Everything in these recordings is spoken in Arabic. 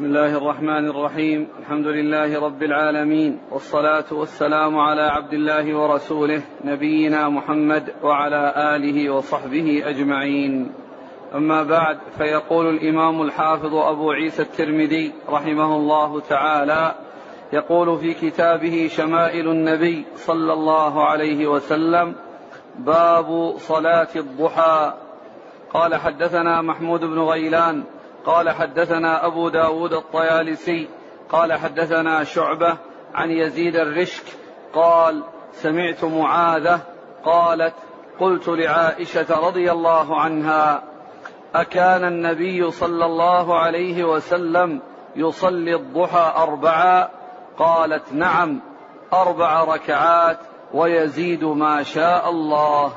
بسم الله الرحمن الرحيم. الحمد لله رب العالمين. والصلاة والسلام على عبد الله ورسوله نبينا محمد وعلى آله وصحبه أجمعين. أما بعد فيقول الإمام الحافظ أبو عيسى الترمذي رحمه الله تعالى يقول في كتابه شمائل النبي صلى الله عليه وسلم باب صلاة الضحى. قال حدثنا محمود بن غيلان قال حدثنا أبو داود الطيالسي قال حدثنا شعبة عن يزيد الرشك قال سمعت معاذة قالت قلت لعائشة رضي الله عنها أكان النبي صلى الله عليه وسلم يصلي الضحى أربعا قالت نعم أربع ركعات ويزيد ما شاء الله.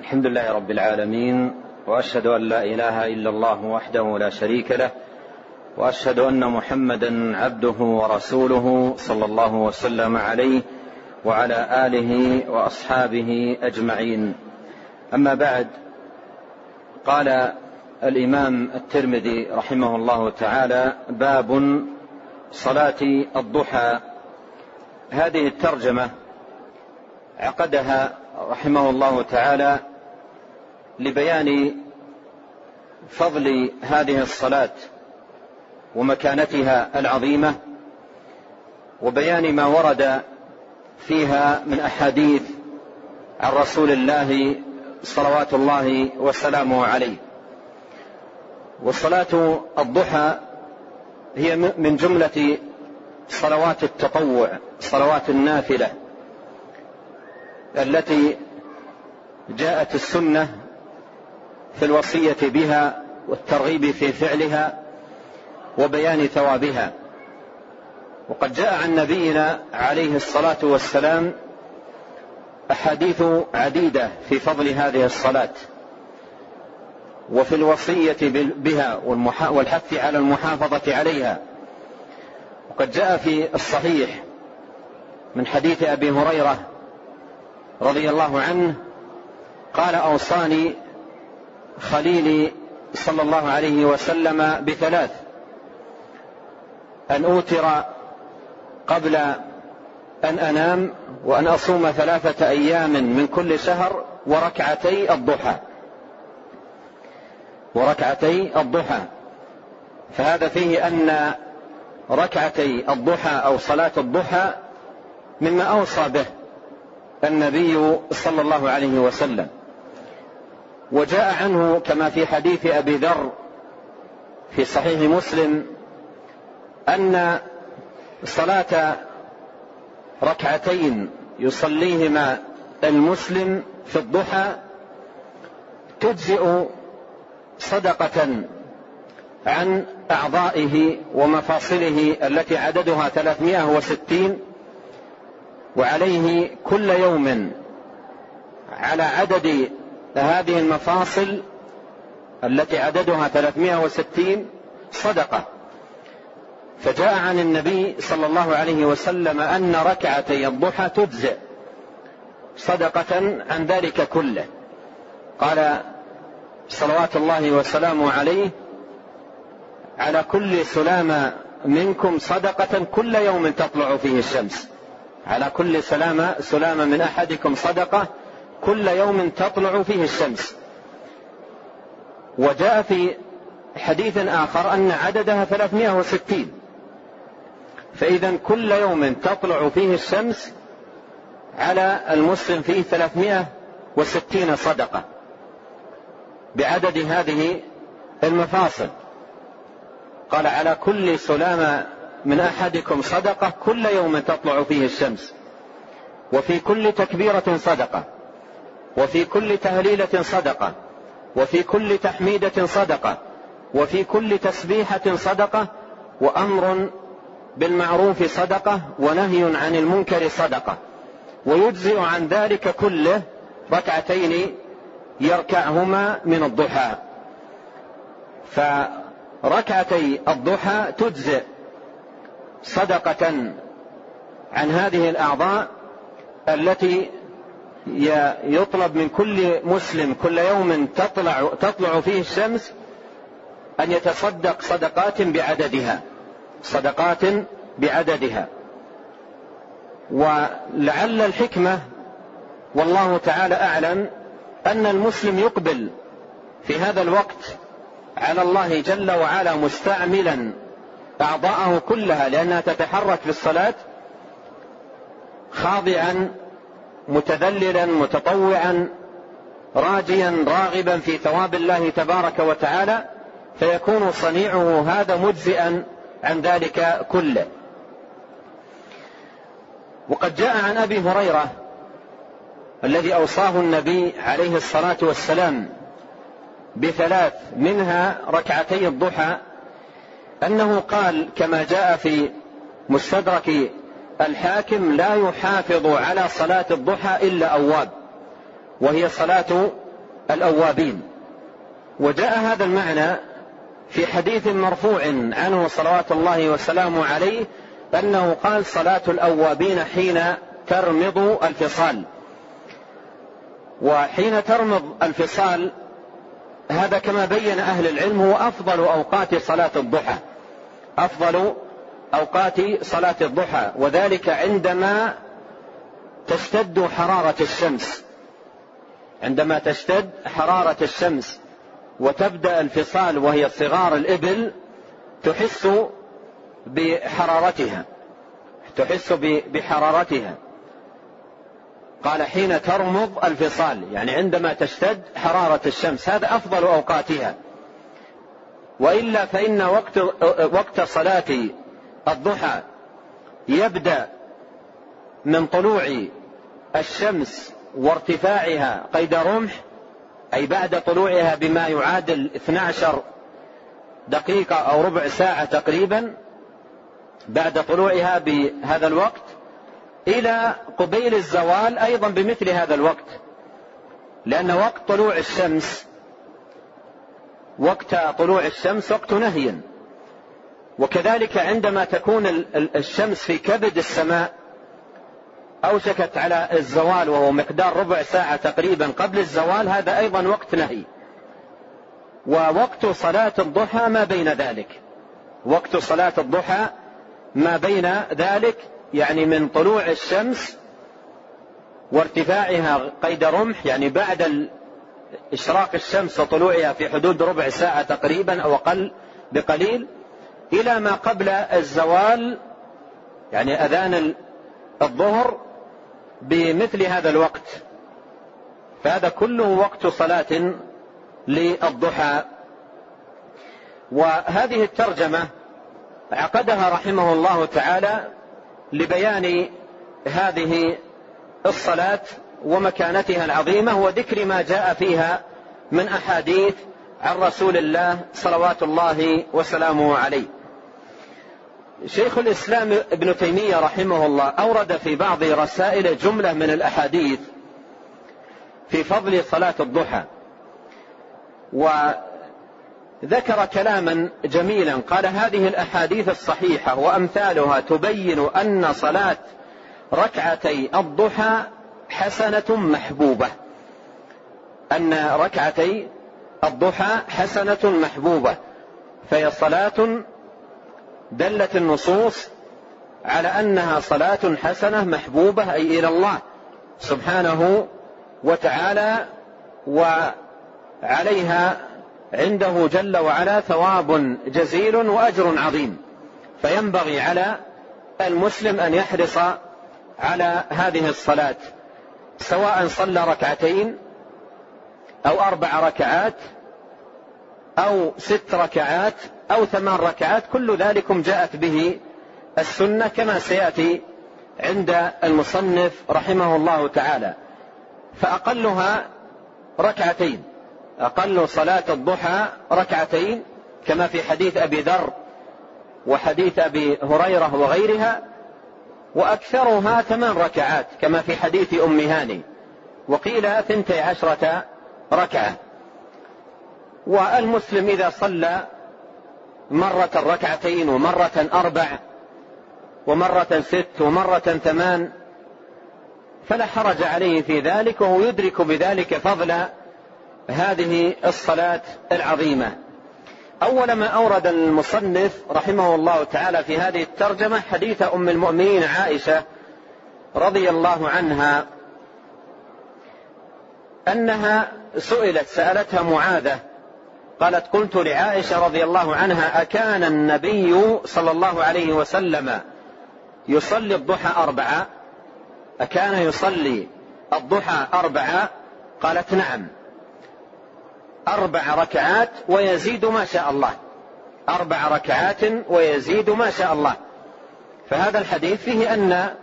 الحمد لله رب العالمين وأشهد أن لا إله إلا الله وحده لا شريك له وأشهد أن محمدا عبده ورسوله صلى الله وسلم عليه وعلى آله وأصحابه أجمعين. أما بعد قال الإمام الترمذي رحمه الله تعالى باب صلاة الضحى. هذه الترجمة عقدها رحمه الله تعالى لبيان فضل هذه الصلاة ومكانتها العظيمة وبيان ما ورد فيها من أحاديث عن رسول الله صلوات الله وسلامه عليه. وصلاه الضحى هي من جملة صلوات التطوع صلوات النافلة التي جاءت السنة في الوصية بها والترغيب في فعلها وبيان ثوابها. وقد جاء عن نبينا عليه الصلاة والسلام أحاديث عديدة في فضل هذه الصلاة. وفي الوصية بها والحث على المحافظة عليها. وقد جاء في الصحيح من حديث أبي هريرة رضي الله عنه قال أوصاني خليلي صلى الله عليه وسلم بثلاث. أن أوتر قبل أن أنام وأن أصوم ثلاثة أيام من كل شهر وركعتي الضحى. وركعتي الضحى. فهذا فيه أن ركعتي الضحى أو صلاة الضحى مما أوصى به النبي صلى الله عليه وسلم. وجاء عنه كما في حديث أبي ذر في صحيح مسلم أن صلاة ركعتين يصليهما المسلم في الضحى تجزئ صدقة عن أعضائه ومفاصله التي عددها ثلاثمائة وستين وعليه كل يوم على عدد هذه المفاصل التي عددها 360 صدقة. فجاء عن النبي صلى الله عليه وسلم أن ركعتي الضحى تجزئ صدقة عن ذلك كله. قال صلوات الله وسلامه عليه على كل سلامة منكم صدقة كل يوم تطلع فيه الشمس. على كل سلامة سلامة من أحدكم صدقة كل يوم تطلع فيه الشمس. وجاء في حديث آخر أن عددها 360 فإذا كل يوم تطلع فيه الشمس على المسلم فيه 360 صدقة بعدد هذه المفاصل. قال على كل سلامة من أحدكم صدقة كل يوم تطلع فيه الشمس. وفي كل تكبيرة صدقة. وفي كل تهليلة صدقة وفي كل تحميدة صدقة وفي كل تسبيحة صدقة وأمر بالمعروف صدقة ونهي عن المنكر صدقة. ويجزئ عن ذلك كله ركعتين يركعهما من الضحى. فركعتي الضحى تجزئ صدقة عن هذه الأعضاء التي يطلب من كل مسلم كل يوم تطلع تطلع فيه الشمس أن يتصدق صدقات بعددها. صدقات بعددها. ولعل الحكمة والله تعالى أعلم أن المسلم يقبل في هذا الوقت على الله جل وعلا مستعملا أعضاءه كلها لأنها تتحرك في الصلاة خاضعا متذللا متطوعا راجيا راغبا في ثواب الله تبارك وتعالى فيكون صنيعه هذا مجزئا عن ذلك كله. وقد جاء عن أبي هريرة الذي أوصاه النبي عليه الصلاة والسلام بثلاث منها ركعتي الضحى أنه قال كما جاء في مستدرك الحاكم لا يحافظ على صلاة الضحى إلا أواب وهي صلاة الأوابين. وجاء هذا المعنى في حديث مرفوع عنه صلوات الله وسلامه عليه أنه قال صلاة الأوابين حين ترمض الفصال. وحين ترمض الفصال هذا كما بين أهل العلم هو أفضل أوقات صلاة الضحى أفضل أوقات صلاة الضحى وذلك عندما تشتد حرارة الشمس. عندما تشتد حرارة الشمس وتبدأ الفصال وهي صغار الإبل تحس بحرارتها. تحس بحرارتها. قال حين ترمض الفصال يعني عندما تشتد حرارة الشمس. هذا أفضل أوقاتها. وإلا فإن وقت وقت صلاة الضحى يبدأ من طلوع الشمس وارتفاعها قيد رمح أي بعد طلوعها بما يعادل 12 دقيقة أو ربع ساعة تقريبا بعد طلوعها بهذا الوقت إلى قبيل الزوال أيضا بمثل هذا الوقت لأن وقت طلوع الشمس وقت طلوع الشمس وقت نهي. وكذلك عندما تكون الشمس في كبد السماء أوشكت على الزوال وهو مقدار ربع ساعة تقريبا قبل الزوال هذا أيضا وقت نهي. ووقت صلاة الضحى ما بين ذلك. وقت صلاة الضحى ما بين ذلك يعني من طلوع الشمس وارتفاعها قيد رمح يعني بعد إشراق الشمس وطلوعها في حدود ربع ساعة تقريبا أو أقل بقليل. إلى ما قبل الزوال يعني أذان الظهر بمثل هذا الوقت فهذا كله وقت صلاة للضحى وهذه الترجمة عقدها رحمه الله تعالى لبيان هذه الصلاة ومكانتها العظيمة وذكر ما جاء فيها من أحاديث عن رسول الله صلوات الله وسلامه عليه. شيخ الإسلام ابن تيمية رحمه الله أورد في بعض رسائل جملة من الأحاديث في فضل صلاة الضحى. و ذكر كلاما جميلا قال هذه الأحاديث الصحيحة وأمثالها تبين أن صلاة ركعتي الضحى حسنة محبوبة أن ركعتي الضحى حسنة محبوبة فهي صلاة دلت النصوص على أنها صلاة حسنة محبوبة أي إلى الله سبحانه وتعالى وعليها عنده جل وعلا ثواب جزيل وأجر عظيم. فينبغي على المسلم أن يحرص على هذه الصلاة سواء صلى ركعتين أو أربع ركعات أو ست ركعات أو ثمان ركعات كل ذلكم جاءت به السنة كما سيأتي عند المصنف رحمه الله تعالى. فأقلها ركعتين أقل صلاة الضحى ركعتين كما في حديث أبي ذر وحديث أبي هريرة وغيرها وأكثرها ثمان ركعات كما في حديث أم هاني وقيل ثنتي عشرة ركعة. والمسلم إذا صلى مرة ركعتين ومرة أربع ومرة ست ومرة ثمان فلا حرج عليه في ذلك وهو يدرك بذلك فضل هذه الصلاة العظيمة. أول ما أورد المصنف رحمه الله تعالى في هذه الترجمة حديث أم المؤمنين عائشة رضي الله عنها أنها سئلت سألتها معاذة قالت قلت لعائشة رضي الله عنها أكان النبي صلى الله عليه وسلم يصلي الضحى أربعة؟ أكان يصلي الضحى أربعة؟ قالت نعم. أربع ركعات ويزيد ما شاء الله. أربع ركعات ويزيد ما شاء الله. فهذا الحديث فيه أن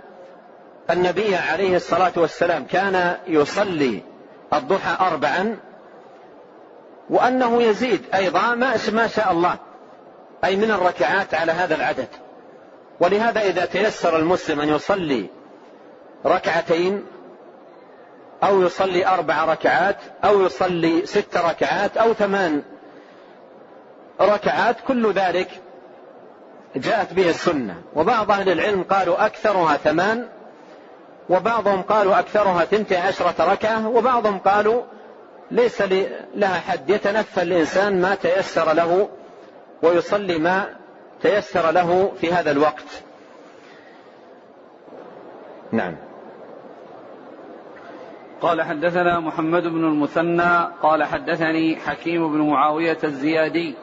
النبي عليه الصلاة والسلام كان يصلي الضحى أربعا وأنه يزيد أيضا ما شاء الله. أي من الركعات على هذا العدد. ولهذا إذا تيسر المسلم أن يصلي ركعتين أو يصلي أربع ركعات أو يصلي ست ركعات أو ثمان ركعات كل ذلك جاءت به السنة. وبعض أهل العلم قالوا أكثرها ثمان وبعضهم قالوا أكثرها ثنتي عشرة ركعة وبعضهم قالوا ليس لها حد. يتنفل الإنسان ما تيسر له ويصلي ما تيسر له في هذا الوقت. نعم. قال حدثنا محمد بن المثنى قال حدثني حكيم بن معاوية الزيادي.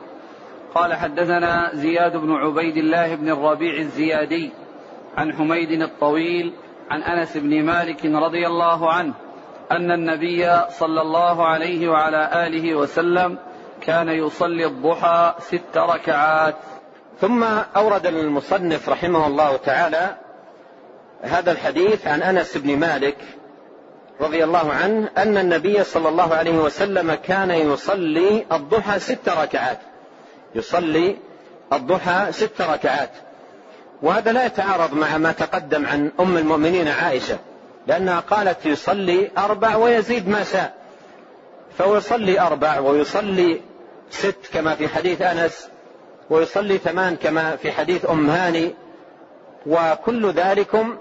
قال حدثنا زياد بن عبيد الله بن الربيع الزيادي عن حميد الطويل عن أنس بن مالك رضي الله عنه أن النبي صلى الله عليه وعلى آله وسلم كان يصلي الضحى ست ركعات. ثم أورد المصنف رحمه الله تعالى هذا الحديث عن أنس بن مالك رضي الله عنه أن النبي صلى الله عليه وسلم كان يصلي الضحى ست ركعات. يصلي الضحى ست ركعات. وهذا لا يتعارض مع ما تقدم عن أم المؤمنين عائشة. لأنها قالت يصلي أربع ويزيد ما شاء. فهو يصلي أربع ويصلي ست كما في حديث أنس ويصلي ثمان كما في حديث أم هاني. وكل ذلكم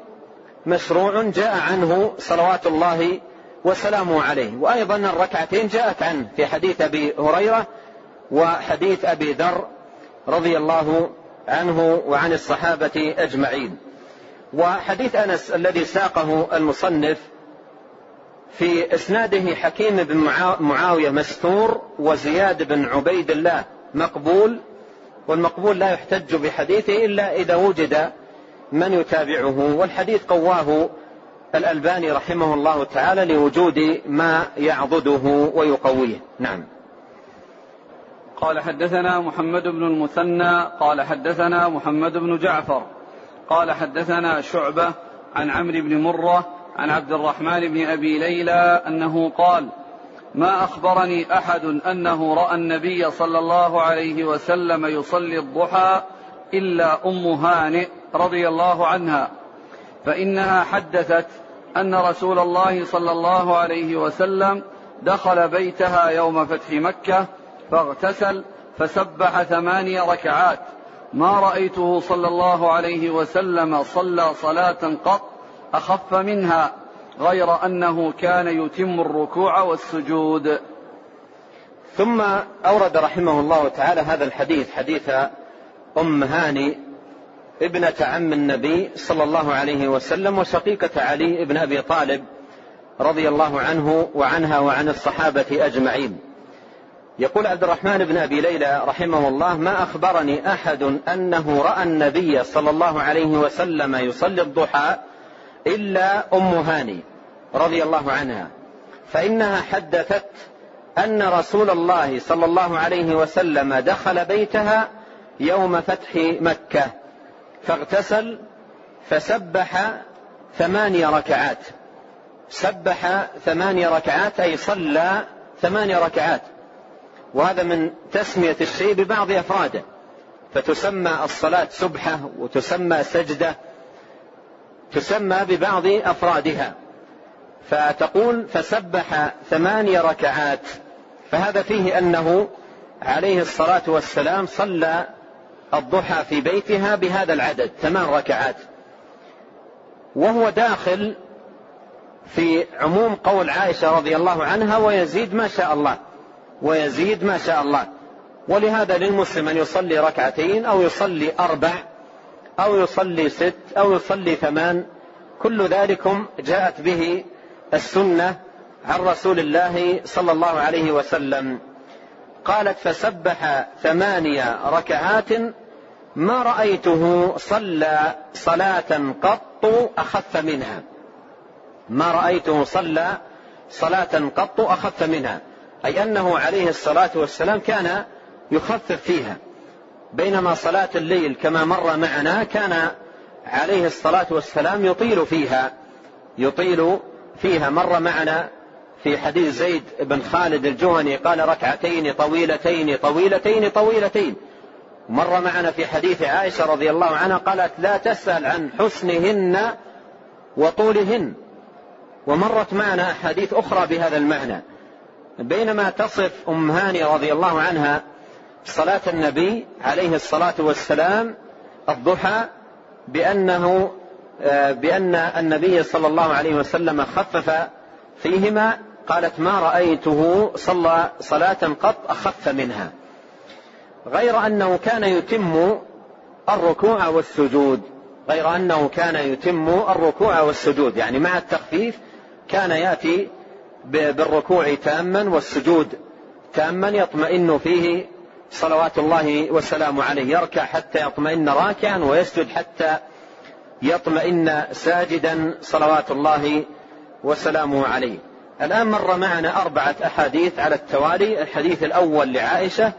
مشروع جاء عنه صلوات الله وسلامه عليه. وأيضا الركعتين جاءت عنه في حديث أبي هريرة وحديث أبي ذر رضي الله عنه وعن الصحابة أجمعين. وحديث أنس الذي ساقه المصنف في إسناده حكيم بن معاوية مستور وزياد بن عبيد الله مقبول والمقبول لا يحتج بحديثه إلا إذا وجد من يتابعه والحديث قواه الألباني رحمه الله تعالى لوجود ما يعضده ويقويه. نعم. قال حدثنا محمد بن المثنى قال حدثنا محمد بن جعفر قال حدثنا شعبة عن عمرو بن مرة عن عبد الرحمن بن أبي ليلى أنه قال ما أخبرني أحد أنه رأى النبي صلى الله عليه وسلم يصلي الضحى إلا أم هانئ رضي الله عنها فإنها حدثت أن رسول الله صلى الله عليه وسلم دخل بيتها يوم فتح مكة فاغتسل فسبح ثماني ركعات ما رأيته صلى الله عليه وسلم صلى صلاة قط أخف منها غير أنه كان يتم الركوع والسجود. ثم أورد رحمه الله تعالى هذا الحديث حديث أم هاني ابنة عم النبي صلى الله عليه وسلم وشقيقة علي بن أبي طالب رضي الله عنه وعنها وعن الصحابة أجمعين. يقول عبد الرحمن بن أبي ليلى رحمه الله ما أخبرني أحد أنه رأى النبي صلى الله عليه وسلم يصلي الضحى إلا أم هاني رضي الله عنها فإنها حدثت أن رسول الله صلى الله عليه وسلم دخل بيتها يوم فتح مكة فاغتسل فسبح ثماني ركعات سبح ثماني ركعات أي صلى ثماني ركعات وهذا من تسمية الشيء ببعض أفراده. فتسمى الصلاة سبحة وتسمى سجدة تسمى ببعض أفرادها. فتقول فسبح ثماني ركعات. فهذا فيه أنه عليه الصلاة والسلام صلى الضحى في بيتها بهذا العدد ثمان ركعات. وهو داخل في عموم قول عائشة رضي الله عنها ويزيد ما شاء الله. ويزيد ما شاء الله. ولهذا للمسلم أن يصلي ركعتين أو يصلي أربع أو يصلي ست أو يصلي ثمان. كل ذلكم جاءت به السنة عن رسول الله صلى الله عليه وسلم. قالت فسبح ثمانية ركعات ما رأيته صلى صلاة قط أخف منها. ما رأيته صلى صلاة قط أخف منها. أي أنه عليه الصلاة والسلام كان يخفف فيها. بينما صلاة الليل كما مر معنا كان عليه الصلاة والسلام يطيل فيها يطيل فيها. مر معنا في حديث زيد بن خالد الجهني قال ركعتين طويلتين طويلتين طويلتين. مر معنا في حديث عائشة رضي الله عنها قالت لا تسأل عن حسنهن وطولهن. ومرت معنا أحاديث أخرى بهذا المعنى. بينما تصف أم هاني رضي الله عنها صلاة النبي عليه الصلاة والسلام الضحى بأنه آه، بأن النبي صلى الله عليه وسلم خفف فيهما قالت ما رأيته صلى صلاة قط أخف منها. غير أنه كان يتم الركوع والسجود غير أنه كان يتم الركوع والسجود يعني مع التخفيف كان يأتي بالركوع تاما والسجود تاما يطمئن فيه صلوات الله والسلام عليه. يركع حتى يطمئن راكعا ويسجد حتى يطمئن ساجدا صلوات الله وسلامه عليه. الآن مر معنا أربعة أحاديث على التوالي. الحديث الأول لعائشة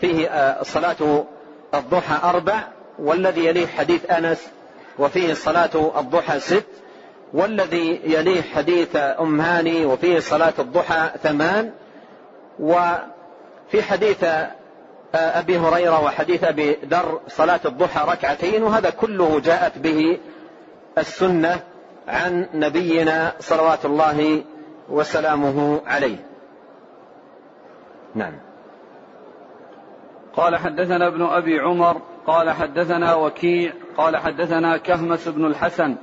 فيه آه، صلاة الضحى أربع والذي يليه حديث أنس وفيه صلاة الضحى ست. والذي يليه حديث أم هاني وفيه صلاة الضحى ثمان وفي حديث آه، أبي هريرة وحديث أبي ذر صلاة الضحى ركعتين وهذا كله جاءت به السنة عن نبينا صلوات الله وسلامه عليه. نعم. قال حدثنا ابن أبي عمر قال حدثنا وكيع قال حدثنا كهمس بن الحسن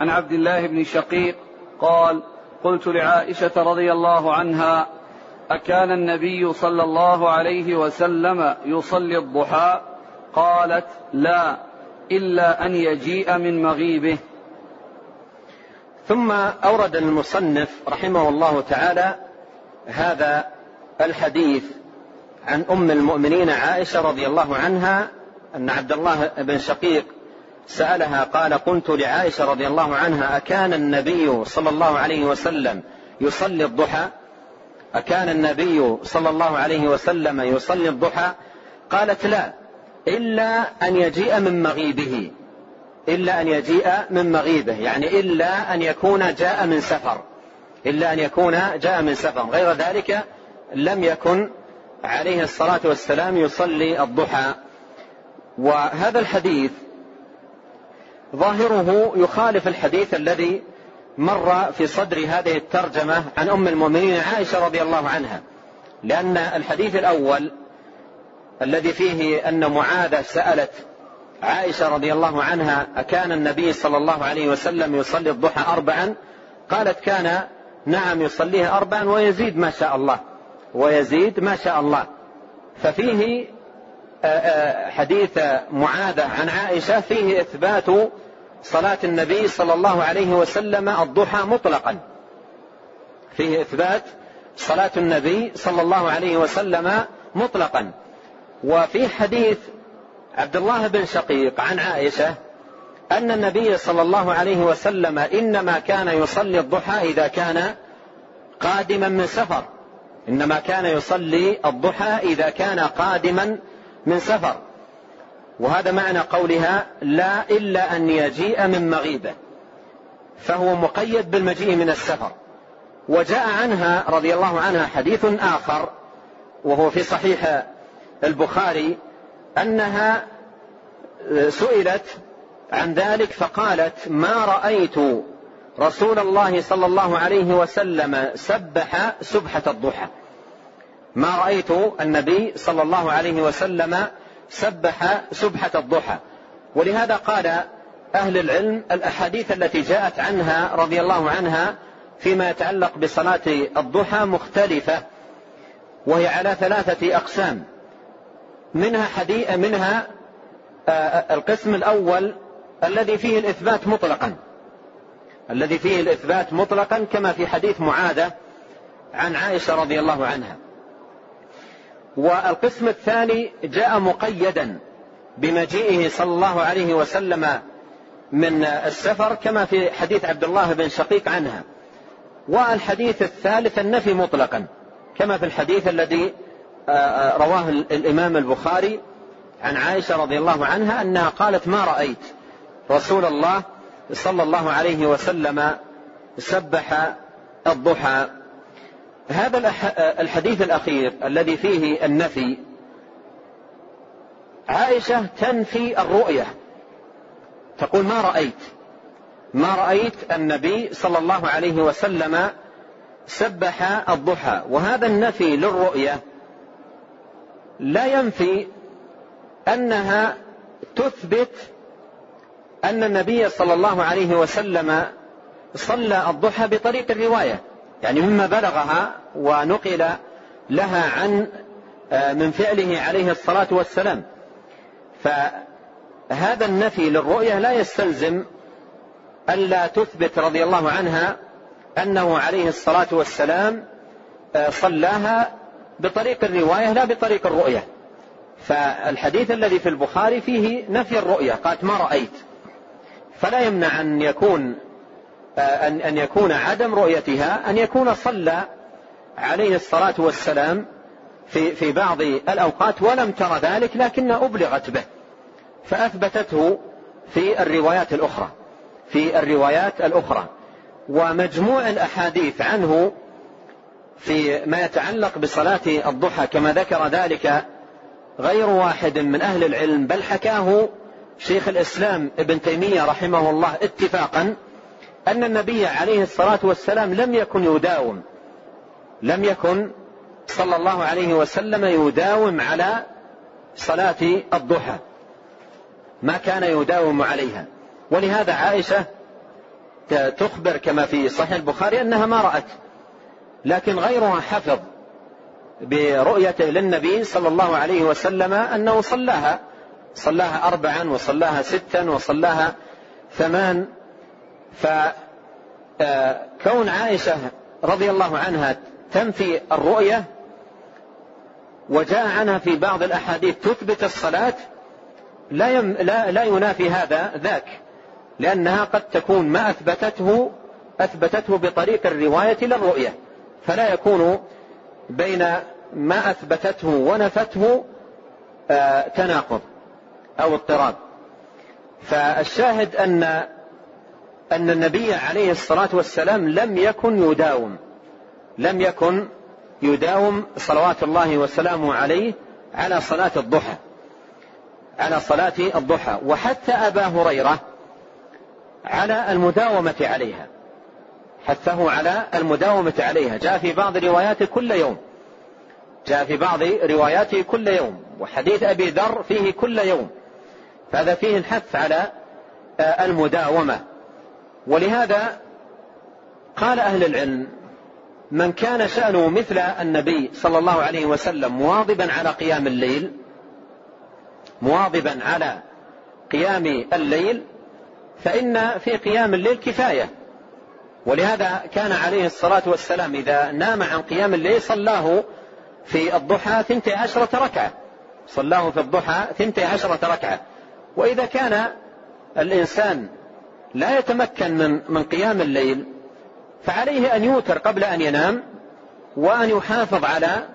عن عبد الله بن شقيق قال قلت لعائشة رضي الله عنها أكان النبي صلى الله عليه وسلم يصلي الضحى؟ قالت لا إلا أن يجيء من مغيبه. ثم أورد المصنف رحمه الله تعالى هذا الحديث عن أم المؤمنين عائشة رضي الله عنها أن عبد الله بن شقيق سألها قال قلت لعائشة رضي الله عنها أكان النبي صلى الله عليه وسلم يصلي الضحى؟ أكان النبي صلى الله عليه وسلم يصلي الضحى؟ قالت لا إلا أن يجيء من مغيبه إلا أن يجيء من مغيبه يعني إلا أن يكون جاء من سفر إلا أن يكون جاء من سفر غير ذلك لم يكن عليه الصلاة والسلام يصلي الضحى. وهذا الحديث ظاهره يخالف الحديث الذي مر في صدر هذه الترجمة عن أم المؤمنين عائشة رضي الله عنها. لأن الحديث الأول الذي فيه أن معاذة سألت عائشة رضي الله عنها أكان النبي صلى الله عليه وسلم يصلي الضحى أربعا؟ قالت كان نعم يصليها أربعا ويزيد ما شاء الله. ويزيد ما شاء الله. ففيه حديث معاذة عن عائشة فيه إثبات صلاة النبي صلى الله عليه وسلم الضحى مطلقا. فيه إثبات صلاة النبي صلى الله عليه وسلم مطلقا. وفي حديث عبد الله بن شقيق عن عائشة أن النبي صلى الله عليه وسلم إنما كان يصلي الضحى إذا كان قادما من سفر. إنما كان يصلي الضحى إذا كان قادما من سفر. وهذا معنى قولها لا إلا أن يجيء من مغيبة. فهو مقيد بالمجيء من السفر. وجاء عنها رضي الله عنها حديث آخر وهو في صحيح البخاري أنها سئلت عن ذلك فقالت ما رأيت رسول الله صلى الله عليه وسلم سبح سبحة الضحى. ما رأيت النبي صلى الله عليه وسلم سبح سبحة الضحى. ولهذا قال أهل العلم الأحاديث التي جاءت عنها رضي الله عنها فيما يتعلق بصلاة الضحى مختلفة وهي على ثلاثة أقسام. منها حديث منها آه، القسم الأول الذي فيه الإثبات مطلقا. الذي فيه الإثبات مطلقا كما في حديث معاذة عن عائشة رضي الله عنها. والقسم الثاني جاء مقيدا بمجيئه صلى الله عليه وسلم من السفر كما في حديث عبد الله بن شقيق عنها. والحديث الثالث النفي مطلقا كما في الحديث الذي آه، آه، رواه الإمام البخاري عن عائشة رضي الله عنها أنها قالت ما رأيت رسول الله صلى الله عليه وسلم سبح الضحى هذا الحديث الأخير الذي فيه النفي. عائشة تنفي الرؤية. تقول ما رأيت؟ ما رأيت النبي صلى الله عليه وسلم سبح الضحى. وهذا النفي للرؤية لا ينفي أنها تثبت أن النبي صلى الله عليه وسلم صلى الضحى بطريق الرواية. يعني مما بلغها ونقل لها عن آه، من فعله عليه الصلاة والسلام. فهذا النفي للرؤية لا يستلزم ألا تثبت رضي الله عنها أنه عليه الصلاة والسلام آه، صلاها بطريق الرواية لا بطريق الرؤية. فالحديث الذي في البخاري فيه نفي الرؤية قالت ما رأيت؟ فلا يمنع أن يكون أن أن يكون عدم رؤيتها أن يكون صلى عليه الصلاة والسلام في في بعض الأوقات ولم تر ذلك لكنها أبلغت به فأثبتته في الروايات الأخرى في الروايات الأخرى. ومجموع الأحاديث عنه في ما يتعلق بصلاة الضحى كما ذكر ذلك غير واحد من أهل العلم بل حكاه شيخ الإسلام ابن تيمية رحمه الله اتفاقا أن النبي عليه الصلاة والسلام لم يكن يداوم. لم يكن صلى الله عليه وسلم يداوم على صلاة الضحى. ما كان يداوم عليها. ولهذا عائشة تخبر كما في صحيح البخاري أنها ما رأت. لكن غيرها حفظ برؤيته للنبي صلى الله عليه وسلم أنه صلاها. صلاها أربعا وصلاها ستا وصلاها ثمان. فكون عائشة رضي الله عنها تنفي الرؤية وجاء عنها في بعض الأحاديث تثبت الصلاة لا, يم لا, لا ينافي هذا ذاك لأنها قد تكون ما أثبتته أثبتته بطريق الرواية للرؤية فلا يكون بين ما أثبتته ونفته آه تناقض أو اضطراب. فالشاهد أن أن النبي عليه الصلاة والسلام لم يكن يداوم. لم يكن يداوم صلوات الله وسلامه عليه على صلاة الضحى. على صلاة الضحى. وحتى أبا هريرة على المداومة عليها. حثه على المداومة عليها. جاء في بعض رواياته كل يوم. جاء في بعض رواياته كل يوم. وحديث أبي ذر فيه كل يوم. فهذا فيه الحث على آه، المداومة. ولهذا قال أهل العلم من كان شأنه مثل النبي صلى الله عليه وسلم مواظبا على قيام الليل مواظبا على قيام الليل فإن في قيام الليل كفاية. ولهذا كان عليه الصلاة والسلام إذا نام عن قيام الليل صلاه في الضحى ثنتي عشرة ركعة. صلاه في الضحى ثنتي عشرة ركعة. وإذا كان الإنسان لا يتمكن من من قيام الليل فعليه أن يوتر قبل أن ينام وأن يحافظ على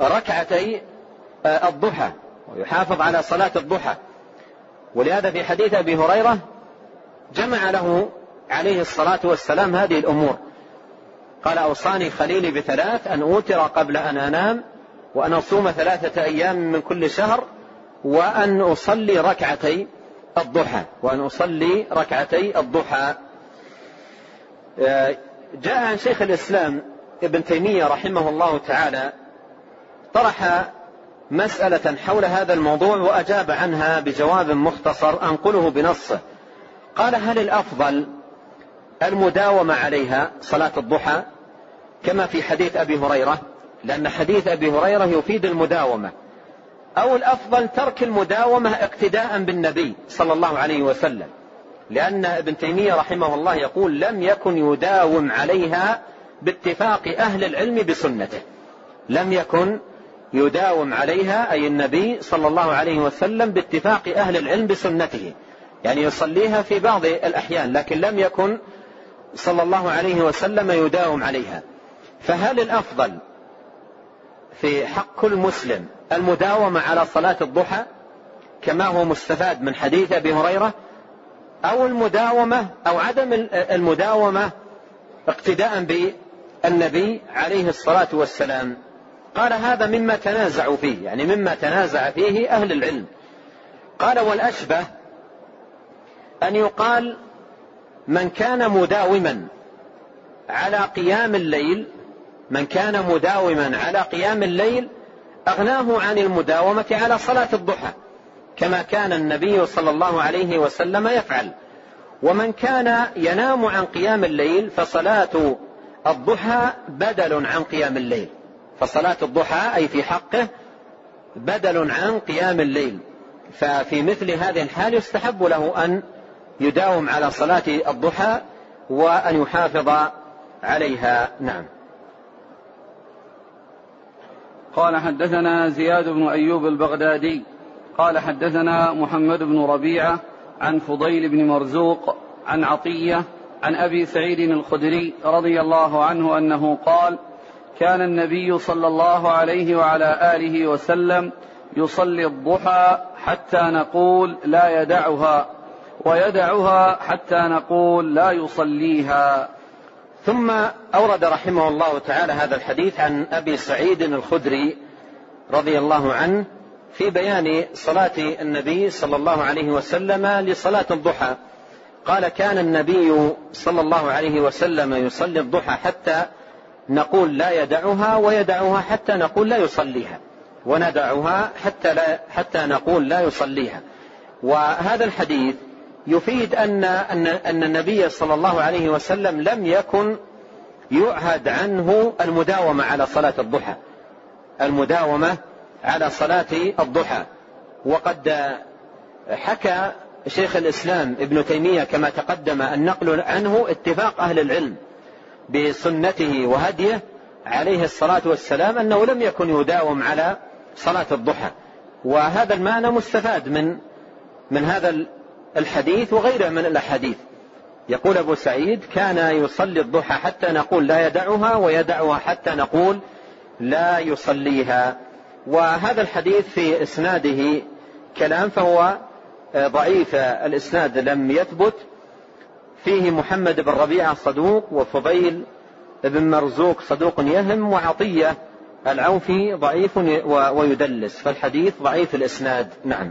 ركعتي آه، الضحى ويحافظ على صلاة الضحى. ولهذا في حديث أبي هريرة جمع له عليه الصلاة والسلام هذه الأمور. قال أوصاني خليلي بثلاث أن أوتر قبل أن أنام وأن أصوم ثلاثة أيام من كل شهر وأن أصلي ركعتي. الضحى وأن أصلي ركعتي الضحى. آه، جاء عن شيخ الإسلام ابن تيمية رحمه الله تعالى طرح مسألة حول هذا الموضوع وأجاب عنها بجواب مختصر أنقله بنصه. قال هل الأفضل المداومة عليها صلاة الضحى كما في حديث أبي هريرة؟ لأن حديث أبي هريرة يفيد المداومة. أو الأفضل ترك المداومة اقتداء بالنبي صلى الله عليه وسلم. لأن ابن تيمية رحمه الله يقول لم يكن يداوم عليها باتفاق أهل العلم بسنته. لم يكن يداوم عليها أي النبي صلى الله عليه وسلم باتفاق أهل العلم بسنته. يعني يصليها في بعض الأحيان لكن لم يكن صلى الله عليه وسلم يداوم عليها. فهل الأفضل في حق كل مسلم. المداومة على صلاة الضحى كما هو مستفاد من حديث أبي هريرة أو المداومة أو عدم المداومة اقتداء بالنبي عليه الصلاة والسلام. قال هذا مما تنازعوا فيه يعني مما تنازع فيه أهل العلم. قال والأشبه أن يقال من كان مداوما على قيام الليل من كان مداوما على قيام الليل أغناه عن المداومة على صلاة الضحى كما كان النبي صلى الله عليه وسلم يفعل. ومن كان ينام عن قيام الليل فصلاة الضحى بدل عن قيام الليل. فصلاة الضحى أي في حقه بدل عن قيام الليل. ففي مثل هذه الحال يستحب له أن يداوم على صلاة الضحى وأن يحافظ عليها. نعم. قال حدثنا زياد بن أيوب البغدادي قال حدثنا محمد بن ربيعة عن فضيل بن مرزوق عن عطية عن أبي سعيد الخدري رضي الله عنه أنه قال كان النبي صلى الله عليه وعلى آله وسلم يصلي الضحى حتى نقول لا يدعها ويدعها حتى نقول لا يصليها. ثم أورد رحمه الله تعالى هذا الحديث عن أبي سعيد الخدري رضي الله عنه في بيان صلاة النبي صلى الله عليه وسلم لصلاة الضحى. قال كان النبي صلى الله عليه وسلم يصلي الضحى حتى نقول لا يدعها ويدعها حتى نقول لا يصليها وندعها حتى لا حتى نقول لا يصليها. وهذا الحديث يفيد أن أن أن النبي صلى الله عليه وسلم لم يكن يعهد عنه المداومة على صلاة الضحى. المداومة على صلاة الضحى. وقد حكى شيخ الإسلام ابن تيمية كما تقدم النقل عنه اتفاق أهل العلم بسنته وهديه عليه الصلاة والسلام أنه لم يكن يداوم على صلاة الضحى. وهذا المعنى مستفاد من من هذا الحديث وغيره من الأحاديث. يقول أبو سعيد كان يصلي الضحى حتى نقول لا يدعها ويدعها حتى نقول لا يصليها. وهذا الحديث في إسناده كلام فهو ضعيف. الإسناد لم يثبت. فيه محمد بن ربيعة صدوق وفضيل بن مرزوق صدوق يهم وعطية. العوفي ضعيف ويدلس. فالحديث ضعيف الإسناد. نعم.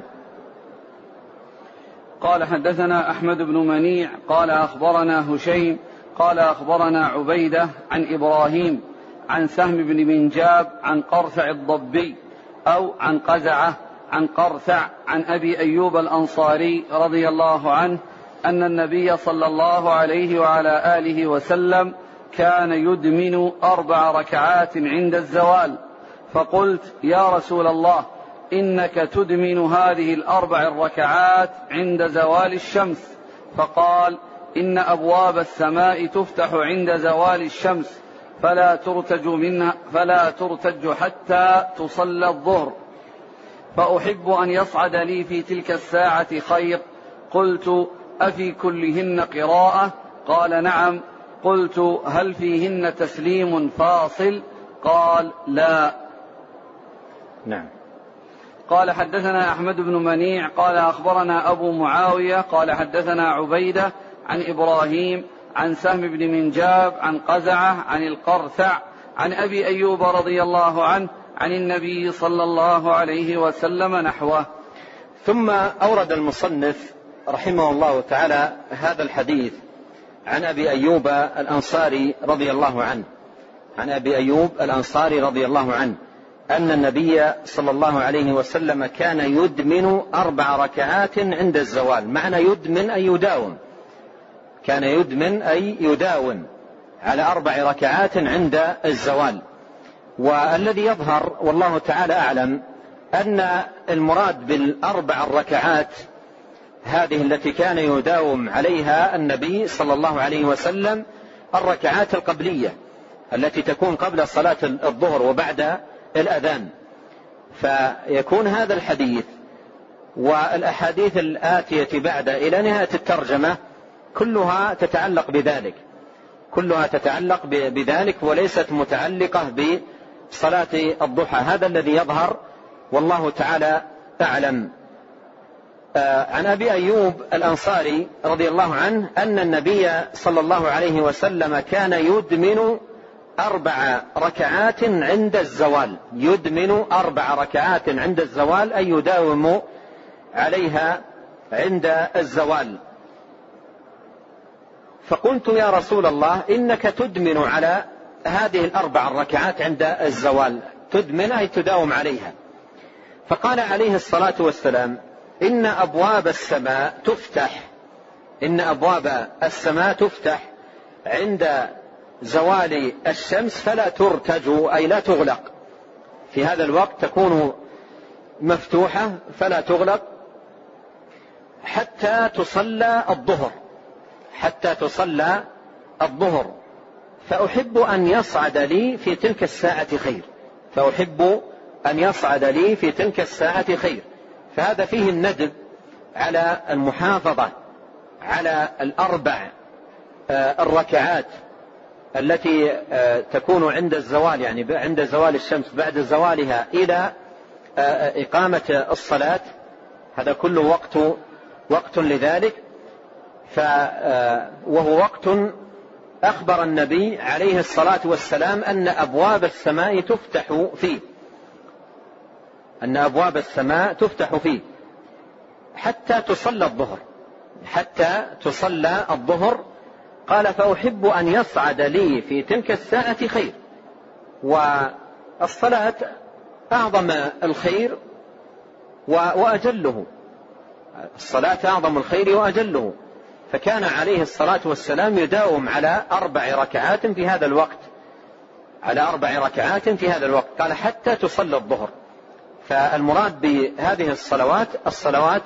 قال حدثنا أحمد بن منيع قال أخبرنا هشيم قال أخبرنا عبيدة عن إبراهيم عن سهم بن منجاب عن قرثع الضبي أو عن قزعة عن قرثع عن أبي أيوب الأنصاري رضي الله عنه أن النبي صلى الله عليه وعلى آله وسلم كان يدمن أربع ركعات عند الزوال. فقلت يا رسول الله إنك تدمن هذه الأربع الركعات عند زوال الشمس. فقال إن أبواب السماء تفتح عند زوال الشمس فلا ترتج منها فلا ترتج حتى تصلى الظهر. فأحب أن يصعد لي في تلك الساعة خير. قلت أفي كلهن قراءة؟ قال نعم. قلت هل فيهن تسليم فاصل؟ قال لا. نعم. قال حدثنا أحمد بن منيع قال أخبرنا أبو معاوية قال حدثنا عبيدة عن إبراهيم عن سهم بن منجاب عن قزعة عن القرثع عن أبي أيوب رضي الله عنه عن النبي صلى الله عليه وسلم نحوه. ثم أورد المصنف رحمه الله تعالى هذا الحديث عن أبي أيوب الأنصاري رضي الله عنه. عن أبي أيوب الأنصاري رضي الله عنه. أن النبي صلى الله عليه وسلم كان يدمن أربع ركعات عند الزوال. معنى يدمن أي يداوم. كان يدمن أي يداوم على أربع ركعات عند الزوال. والذي يظهر والله تعالى أعلم أن المراد بالأربع الركعات هذه التي كان يداوم عليها النبي صلى الله عليه وسلم الركعات القبلية التي تكون قبل صلاة الظهر وبعد الأذان. فيكون هذا الحديث والأحاديث الآتية بعد إلى نهاية الترجمة كلها تتعلق بذلك. كلها تتعلق بذلك وليست متعلقة بصلاة الضحى. هذا الذي يظهر والله تعالى أعلم. آه، عن أبي أيوب الأنصاري رضي الله عنه أن النبي صلى الله عليه وسلم كان يدمن أربع ركعات عند الزوال. يدمن أربع ركعات عند الزوال أي يداوم عليها عند الزوال. فقلت يا رسول الله إنك تدمن على هذه الأربع الركعات عند الزوال. تدمن أي تداوم عليها. فقال عليه الصلاة والسلام إن أبواب السماء تفتح. إن أبواب السماء تفتح عند زوال الشمس فلا ترتج أي لا تغلق. في هذا الوقت تكون مفتوحة فلا تغلق حتى تصلى الظهر. حتى تصلى الظهر. فأحب أن يصعد لي في تلك الساعة خير. فأحب أن يصعد لي في تلك الساعة خير. فهذا فيه الندب على المحافظة على الأربع آه، الركعات. التي آه، تكون عند الزوال يعني عند زوال الشمس بعد زوالها إلى آه، إقامة الصلاة. هذا كله وقت وقت لذلك. ف وهو وقت أخبر النبي عليه الصلاة والسلام أن أبواب السماء تفتح فيه. أن أبواب السماء تفتح فيه. حتى تصلى الظهر. حتى تصلى الظهر قال فأحب أن يصعد لي في تلك الساعة خير. والصلاة أعظم الخير وأجله. الصلاة أعظم الخير وأجله. فكان عليه الصلاة والسلام يداوم على أربع ركعات في هذا الوقت. على أربع ركعات في هذا الوقت. قال حتى تصلى الظهر. فالمراد بهذه الصلوات الصلوات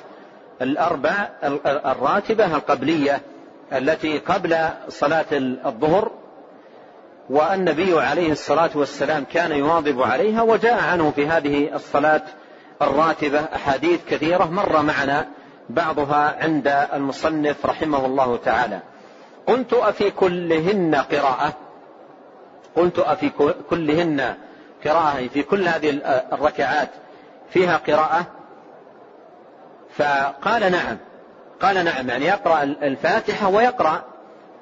الأربع الراتبة القبلية التي قبل صلاة الظهر والنبي عليه الصلاة والسلام كان يواظب عليها وجاء عنه في هذه الصلاة الراتبة أحاديث كثيرة مر معنا بعضها عند المصنف رحمه الله تعالى. قلت أفي كلهن قراءة؟ قلت أفي كلهن قراءة في كل هذه الركعات فيها قراءة؟ فقال نعم. قال نعم يعني يقرأ الفاتحة ويقرأ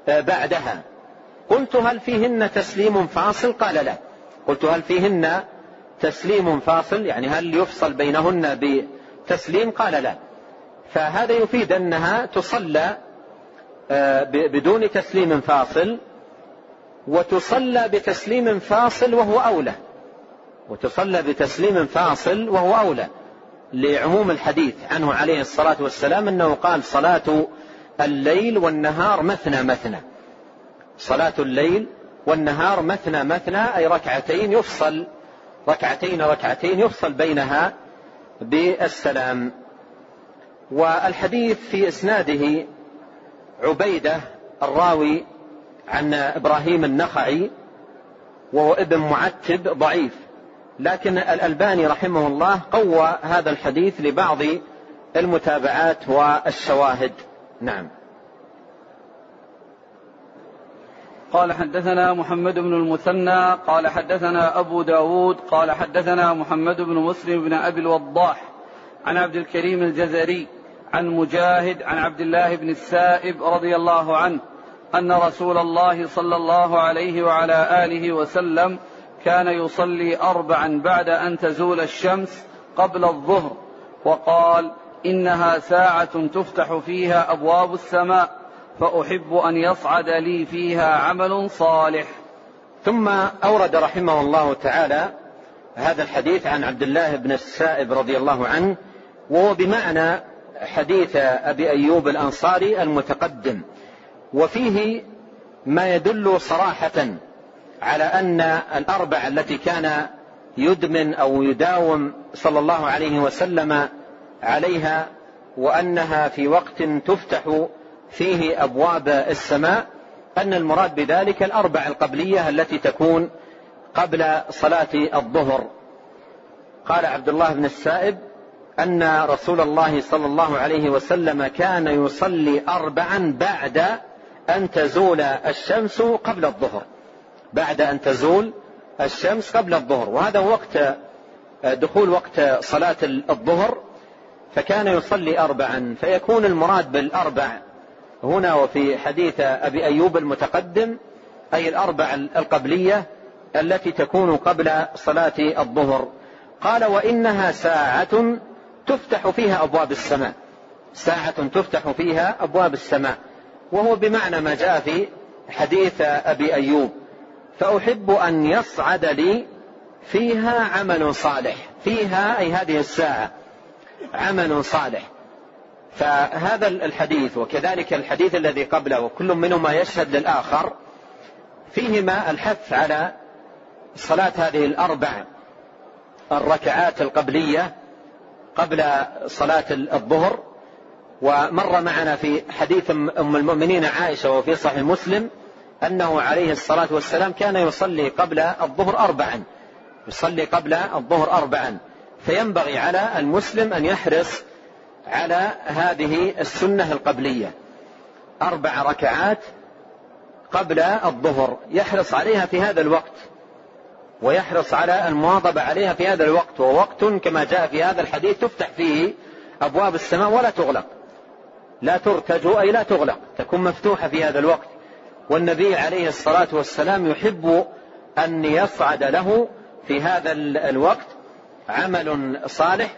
بعدها. قلت هل فيهن تسليم فاصل؟ قال لا. قلت هل فيهن تسليم فاصل؟ يعني هل يفصل بينهن بتسليم؟ قال لا. فهذا يفيد أنها تصلى آه، بدون تسليم فاصل وتصلى بتسليم فاصل وهو أولى. وتصلى بتسليم فاصل وهو أولى. لعموم الحديث عنه عليه الصلاة والسلام أنه قال صلاة الليل والنهار مثنى مثنى. صلاة الليل والنهار مثنى مثنى أي ركعتين يفصل ركعتين ركعتين يفصل بينها بالسلام. والحديث في إسناده عبيدة الراوي عن إبراهيم النخعي وهو ابن معتب ضعيف. لكن الألباني رحمه الله قوى هذا الحديث لبعض المتابعات والشواهد. نعم. قال حدثنا محمد بن المثنى قال حدثنا أبو داود قال حدثنا محمد بن مسلم بن أبي الوضاح عن عبد الكريم الجزري عن مجاهد عن عبد الله بن السائب رضي الله عنه أن رسول الله صلى الله عليه وعلى آله وسلم كان يصلي أربعا بعد أن تزول الشمس قبل الظهر وقال إنها ساعة تفتح فيها أبواب السماء فأحب أن يصعد لي فيها عمل صالح. ثم أورد رحمه الله تعالى هذا الحديث عن عبد الله بن السائب رضي الله عنه وهو بمعنى حديث أبي أيوب الأنصاري المتقدم وفيه ما يدل صراحة على أن الأربع التي كان يدمن أو يداوم صلى الله عليه وسلم عليها وأنها في وقت تفتح فيه أبواب السماء أن المراد بذلك الأربع القبلية التي تكون قبل صلاة الظهر. قال عبد الله بن السائب أن رسول الله صلى الله عليه وسلم كان يصلي أربعا بعد أن تزول الشمس قبل الظهر. بعد أن تزول الشمس قبل الظهر. وهذا وقت دخول وقت صلاة الظهر. فكان يصلي أربعا فيكون المراد بالأربع هنا وفي حديث أبي أيوب المتقدم أي الأربع القبلية التي تكون قبل صلاة الظهر. قال وإنها ساعة تفتح فيها أبواب السماء. ساعة تفتح فيها أبواب السماء. وهو بمعنى ما جاء في حديث أبي أيوب. فأحب أن يصعد لي فيها عمل صالح. فيها أي هذه الساعة عمل صالح. فهذا الحديث وكذلك الحديث الذي قبله وكل منهما يشهد للآخر. فيهما الحث على صلاة هذه الأربع الركعات القبلية قبل صلاة الظهر. ومر معنا في حديث أم المؤمنين عائشة وفي صحيح مسلم أنه عليه الصلاة والسلام كان يصلي قبل الظهر أربعا. يصلي قبل الظهر أربعا. فينبغي على المسلم أن يحرص على هذه السنة القبلية. أربع ركعات قبل الظهر. يحرص عليها في هذا الوقت. ويحرص على المواظبة عليها في هذا الوقت. ووقت كما جاء في هذا الحديث تفتح فيه أبواب السماء ولا تغلق. لا ترتج أي لا تغلق. تكون مفتوحة في هذا الوقت. والنبي عليه الصلاة والسلام يحب أن يصعد له في هذا الوقت عمل صالح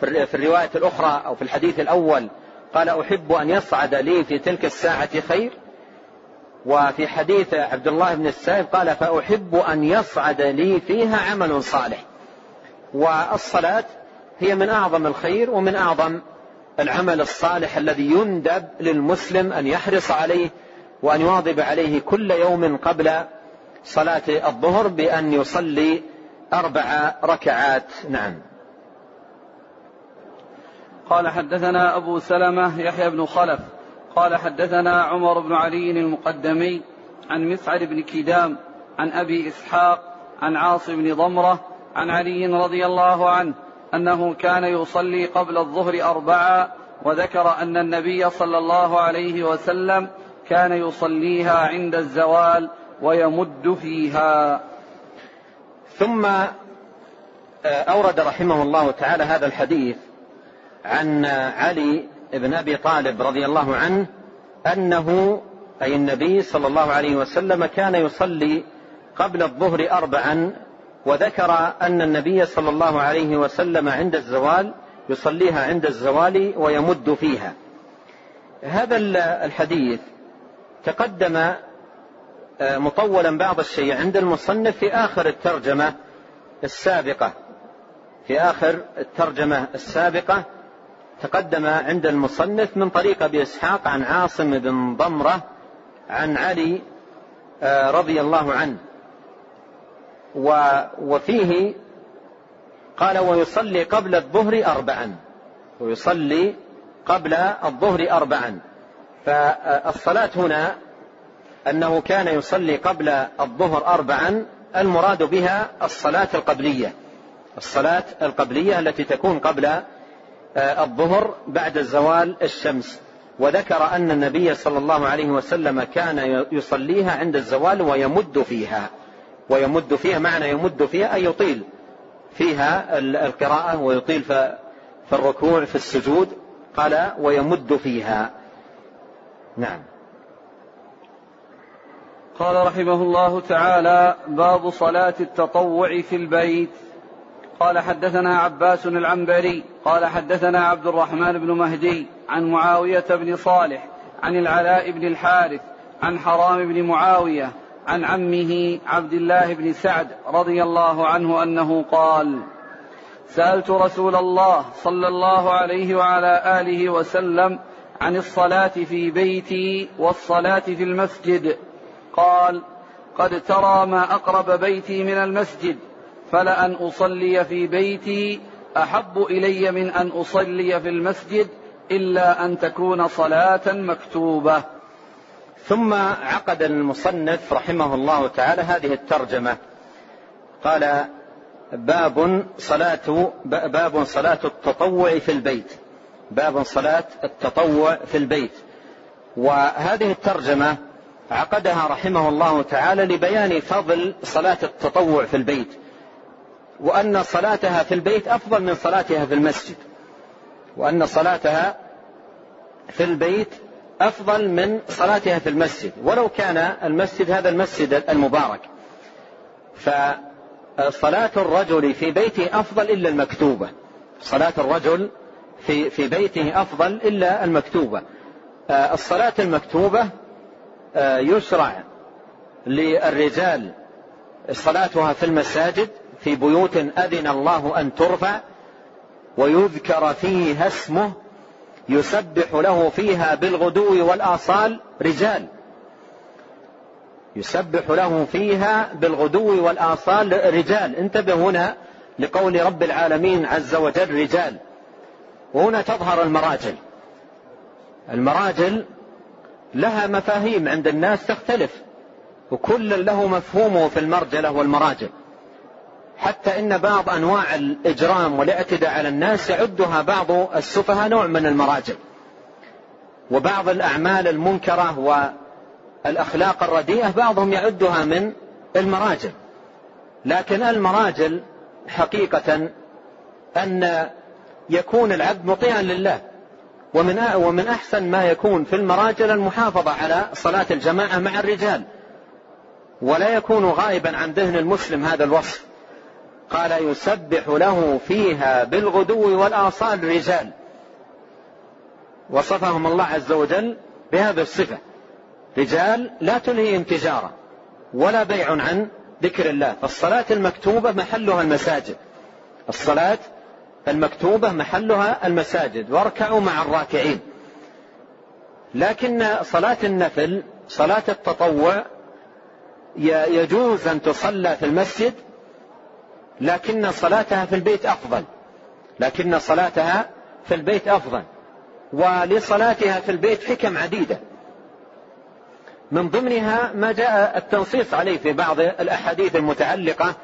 في الرواية الأخرى أو في الحديث الأول. قال أحب أن يصعد لي في تلك الساعة خير. وفي حديث عبد الله بن السائب قال فأحب أن يصعد لي فيها عمل صالح. والصلاة هي من أعظم الخير ومن أعظم العمل الصالح الذي يندب للمسلم أن يحرص عليه وأن يواظب عليه كل يوم قبل صلاة الظهر بأن يصلي أربع ركعات. نعم. قال حدثنا أبو سلمة يحيى بن خلف. قال حدثنا عمر بن علي المقدمي عن مسعد بن كدام عن أبي إسحاق عن عاصم بن ضمرة عن علي رضي الله عنه أنه كان يصلي قبل الظهر أربعا وذكر أن النبي صلى الله عليه وسلم كان يصليها عند الزوال ويمد فيها. ثم أورد رحمه الله تعالى هذا الحديث عن علي بن أبي طالب رضي الله عنه أنه أي النبي صلى الله عليه وسلم كان يصلي قبل الظهر اربعا وذكر أن النبي صلى الله عليه وسلم عند الزوال يصليها عند الزوال ويمد فيها. هذا الحديث تقدم آه، مطولا بعض الشيء عند المصنف في آخر الترجمة السابقة. في آخر الترجمة السابقة تقدم عند المصنف من طريق أبي إسحاق عن عاصم بن ضمرة عن علي آه، رضي الله عنه. وفيه قال ويصلي قبل الظهر أربعا. ويصلي قبل الظهر أربعا. فالصلاة هنا أنه كان يصلي قبل الظهر أربعا المراد بها الصلاة القبلية. الصلاة القبلية التي تكون قبل آه، الظهر بعد زوال الشمس. وذكر أن النبي صلى الله عليه وسلم كان يصليها عند الزوال ويمد فيها. ويمد فيها معنى يمد فيها أي يطيل فيها القراءة ويطيل في الركوع في السجود. قال ويمد فيها. نعم. قال رحمه الله تعالى باب صلاة التطوع في البيت. قال حدثنا عباس العنبري قال حدثنا عبد الرحمن بن مهدي عن معاوية بن صالح عن العلاء بن الحارث عن حرام بن معاوية عن عمه عبد الله بن سعد رضي الله عنه أنه قال سألت رسول الله صلى الله عليه وعلى آله وسلم عن الصلاة في بيتي والصلاة في المسجد. قال قد ترى ما أقرب بيتي من المسجد فلأن أصلي في بيتي أحب إلي من أن أصلي في المسجد إلا أن تكون صلاة مكتوبة. ثم عقد المصنف رحمه الله تعالى هذه الترجمة. قال باب صلاة باب صلاة التطوع في البيت. باب صلاة التطوع في البيت. وهذه الترجمة عقدها رحمه الله تعالى لبيان فضل صلاة التطوع في البيت وأن صلاتها في البيت أفضل من صلاتها في المسجد وأن صلاتها في البيت أفضل من صلاتها في المسجد ولو كان المسجد هذا المسجد المبارك. فصلاة الرجل في بيته أفضل إلا المكتوبة. صلاة الرجل في في بيته أفضل إلا المكتوبة. الصلاة المكتوبة يشرع للرجال صلاتها في المساجد في بيوت أذن الله أن ترفع ويذكر فيها اسمه يسبح له فيها بالغدو والآصال رجال. يسبح له فيها بالغدو والآصال رجال. انتبه هنا لقول رب العالمين عز وجل رجال. وهنا تظهر المراجل. المراجل لها مفاهيم عند الناس تختلف وكل له مفهومه في المرجلة والمراجل. حتى إن بعض أنواع الإجرام والإعتداء على الناس يعدها بعض السفهاء نوع من المراجل. وبعض الأعمال المنكرة والأخلاق الرديئة بعضهم يعدها من المراجل. لكن المراجل حقيقة أن يكون العبد مطيعا لله. ومن ومن أحسن ما يكون في المراجل المحافظة على صلاة الجماعة مع الرجال. ولا يكون غائبا عن ذهن المسلم هذا الوصف. قال يسبح له فيها بالغدو والآصال رجال. وصفهم الله عز وجل بهذه الصفة. رجال لا تلهيهم تجارة ولا بيع عن ذكر الله. فالصلاة المكتوبة محلها المساجد. الصلاة المكتوبة محلها المساجد واركعوا مع الراكعين. لكن صلاة النفل صلاة التطوع يجوز أن تصلى في المسجد لكن صلاتها في البيت أفضل. لكن صلاتها في البيت أفضل. ولصلاتها في البيت حكم عديدة. من ضمنها ما جاء التنصيص عليه في بعض الأحاديث المتعلقة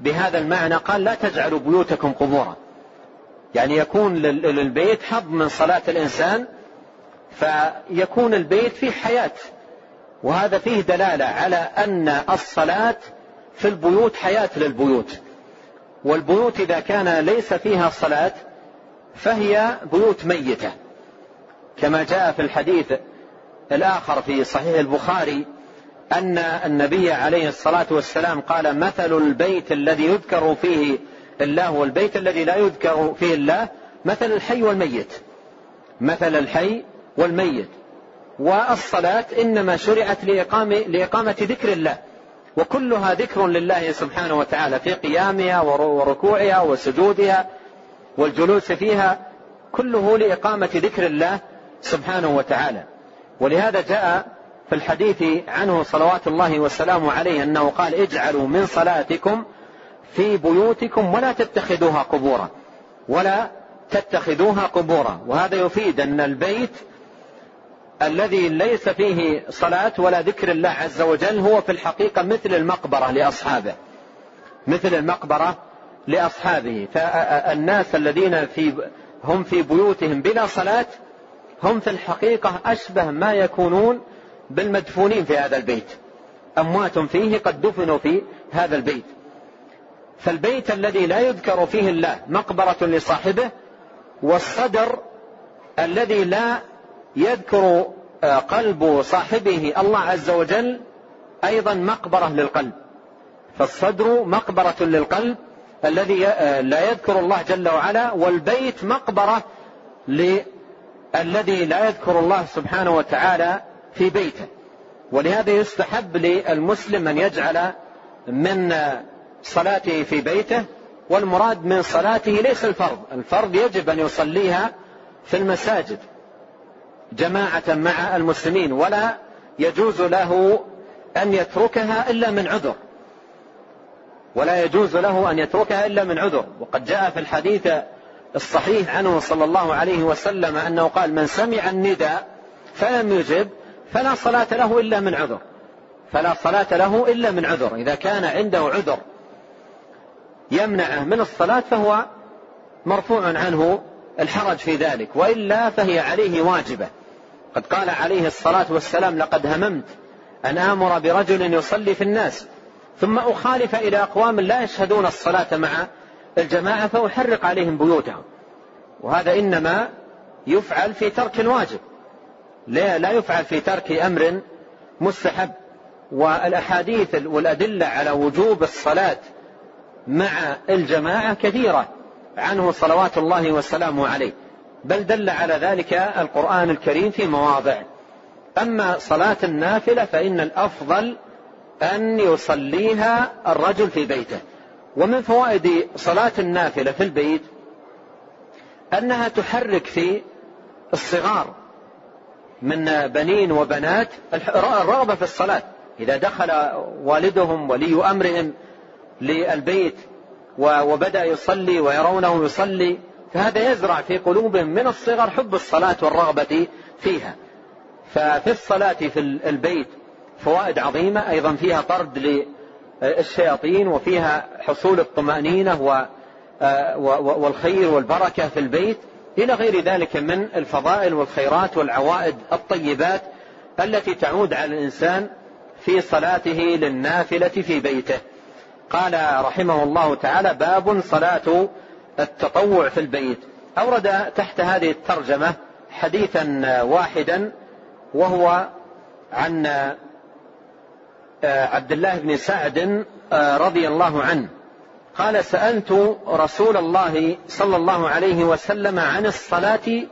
بهذا المعنى قال لا تجعلوا بيوتكم قبورا. يعني يكون للبيت حظ من صلاة الإنسان فيكون البيت فيه حياة. وهذا فيه دلالة على أن الصلاة في البيوت حياة للبيوت. والبيوت إذا كان ليس فيها صلاة فهي بيوت ميتة. كما جاء في الحديث الآخر في صحيح البخاري أن النبي عليه الصلاة والسلام قال مثل البيت الذي يذكر فيه الله والبيت الذي لا يذكر فيه الله مثل الحي والميت. مثل الحي والميت. والصلاة إنما شرعت لإقامة, لإقامة ذكر الله. وكلها ذكر لله سبحانه وتعالى في قيامها وركوعها وسجودها والجلوس فيها كله لإقامة ذكر الله سبحانه وتعالى. ولهذا جاء في الحديث عنه صلوات الله والسلام عليه أنه قال اجعلوا من صلاتكم في بيوتكم ولا تتخذوها قبورا ولا تتخذوها قبورا. وهذا يفيد أن البيت الذي ليس فيه صلاة ولا ذكر الله عز وجل هو في الحقيقة مثل المقبرة لأصحابه مثل المقبرة لأصحابه. فالناس الذين في هم في بيوتهم بلا صلاة هم في الحقيقة أشبه ما يكونون بالمدفونين في هذا البيت. أموات فيه قد دفنوا في هذا البيت. فالبيت الذي لا يذكر فيه الله مقبرة لصاحبه والصدر الذي لا يذكر آه، قلب صاحبه الله عز وجل أيضا مقبرة للقلب. فالصدر مقبرة للقلب الذي آه، لا يذكر الله جل وعلا والبيت مقبرة للذي لا يذكر الله سبحانه وتعالى في بيته. ولهذا يستحب للمسلم أن يجعل من صلاته في بيته والمراد من صلاته ليس الفرض. الفرض يجب أن يصليها في المساجد جماعة مع المسلمين ولا يجوز له أن يتركها إلا من عذر. ولا يجوز له أن يتركها إلا من عذر. وقد جاء في الحديث الصحيح عنه صلى الله عليه وسلم أنه قال من سمع النداء فلم يجب فلا صلاة له إلا من عذر. فلا صلاة له إلا من عذر. إذا كان عنده عذر يمنعه من الصلاة فهو مرفوع عنه الحرج في ذلك وإلا فهي عليه واجبة. قد قال عليه الصلاة والسلام لقد هممت أن آمر برجل يصلي في الناس ثم أخالف إلى أقوام لا يشهدون الصلاة مع الجماعة فأحرق عليهم بيوتهم. وهذا إنما يفعل في ترك الواجب لا, لا يفعل في ترك أمر مستحب. والأحاديث والأدلة على وجوب الصلاة مع الجماعة كثيرة. عنه صلوات الله وسلامه عليه. بل دل على ذلك القرآن الكريم في مواضع. أما صلاة النافلة فإن الأفضل أن يصليها الرجل في بيته. ومن فوائد صلاة النافلة في البيت أنها تحرك في الصغار من بنين وبنات الرغبة في الصلاة. إذا دخل والدهم ولي أمرهم للبيت وبدأ يصلي ويرونه يصلي فهذا يزرع في قلوبهم من الصغر حب الصلاة والرغبة فيها. ففي الصلاة في البيت فوائد عظيمة أيضا فيها طرد للشياطين وفيها حصول الطمأنينة والخير والبركة في البيت. إلى غير ذلك من الفضائل والخيرات والعوائد الطيبات التي تعود على الإنسان في صلاته للنافلة في بيته. قال رحمه الله تعالى باب صلاة التطوع في البيت. أورد تحت هذه الترجمة حديثا واحدا وهو عن عبد الله بن سعد رضي الله عنه. قال سألت رسول الله صلى الله عليه وسلم عن الصلاة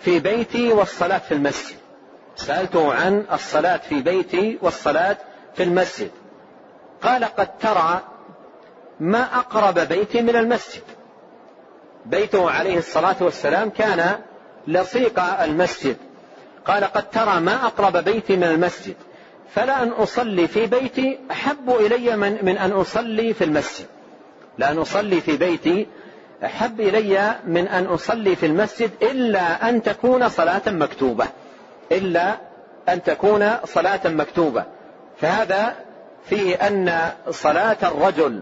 في بيتي والصلاة في المسجد. سألته عن الصلاة في بيتي والصلاة في المسجد. قال قد ترى ما أقرب بيتي من المسجد. بيته عليه الصلاة والسلام كان لصيق المسجد. قال قد ترى ما أقرب بيتي من المسجد. فلا أن أصلي في بيتي أحب إلي من, من أن أصلي في المسجد. لأن أصلي في بيتي أحب إلي من أن أصلي في المسجد إلا أن تكون صلاة مكتوبة. إلا أن تكون صلاة مكتوبة. فهذا فيه أن صلاة الرجل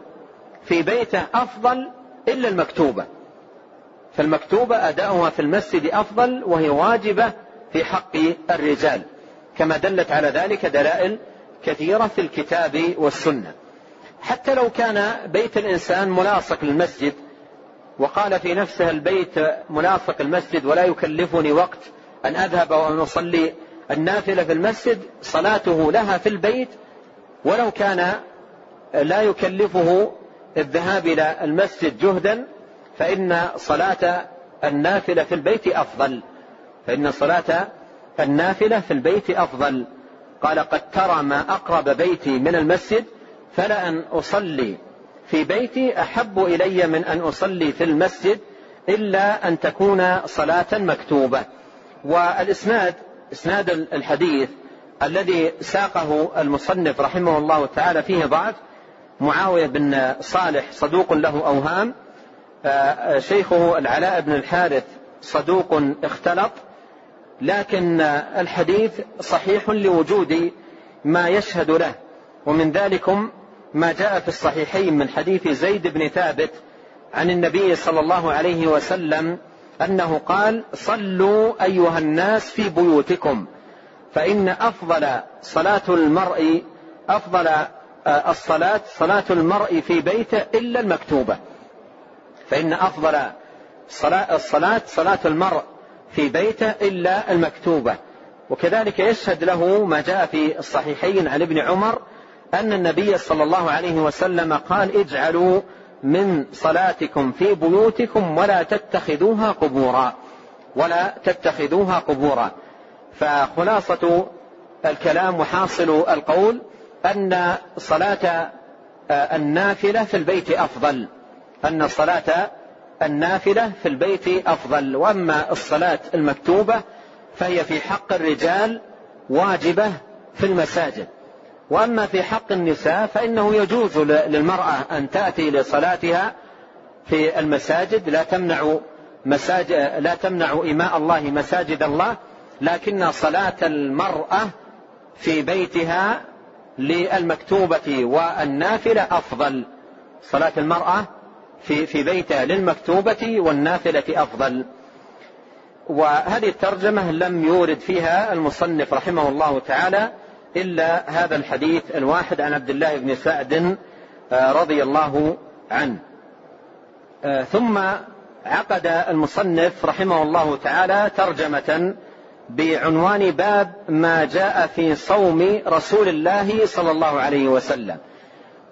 في بيته أفضل إلا المكتوبة. فالمكتوبة أداؤها في المسجد أفضل وهي واجبة في حق الرجال. كما دلت على ذلك دلائل كثيرة في الكتاب والسنة. حتى لو كان بيت الإنسان ملاصق للمسجد وقال في نفسه البيت ملاصق المسجد ولا يكلفني وقت أن أذهب وأن أصلي النافلة في المسجد صلاته لها في البيت ولو كان لا يكلفه الذهاب إلى المسجد جهدا فإن صلاة النافلة في البيت أفضل. فإن صلاة النافلة في البيت أفضل. قال قد ترى ما أقرب بيتي من المسجد فلا أن أصلي في بيتي أحب إلي من أن أصلي في المسجد إلا أن تكون صلاة مكتوبة. والإسناد إسناد الحديث الذي ساقه المصنف رحمه الله تعالى فيه ضعف معاوية بن صالح صدوق له أوهام شيخه العلاء بن الحارث صدوق اختلط لكن الحديث صحيح لوجود ما يشهد له ومن ذلكم ما جاء في الصحيحين من حديث زيد بن ثابت عن النبي صلى الله عليه وسلم أنه قال صلوا أيها الناس في بيوتكم فإن أفضل صلاة المرء أفضل الصلاة صلاة المرء في بيته إلا المكتوبة. فإن أفضل الصلاة صلاة المرء في بيته إلا المكتوبة. وكذلك يشهد له ما جاء في الصحيحين عن ابن عمر أن النبي صلى الله عليه وسلم قال اجعلوا من صلاتكم في بيوتكم ولا تتخذوها قبورا ولا تتخذوها قبورا. فخلاصة الكلام وحاصل القول أن صلاة النافلة في البيت أفضل. أن صلاة النافلة في البيت أفضل. وأما الصلاة المكتوبة فهي في حق الرجال واجبة في المساجد. وأما في حق النساء فإنه يجوز للمرأة أن تأتي لصلاتها في المساجد. لا تمنع مساجد لا تمنع إماء الله مساجد الله. لكن صلاة المرأة في بيتها للمكتوبة والنافلة أفضل. صلاة المرأة في في بيتها للمكتوبة والنافلة أفضل. وهذه الترجمة لم يورد فيها المصنف رحمه الله تعالى إلا هذا الحديث الواحد عن عبد الله بن سعد آه، رضي الله عنه. آه، ثم عقد المصنف رحمه الله تعالى ترجمة بعنوان باب ما جاء في صوم رسول الله صلى الله عليه وسلم.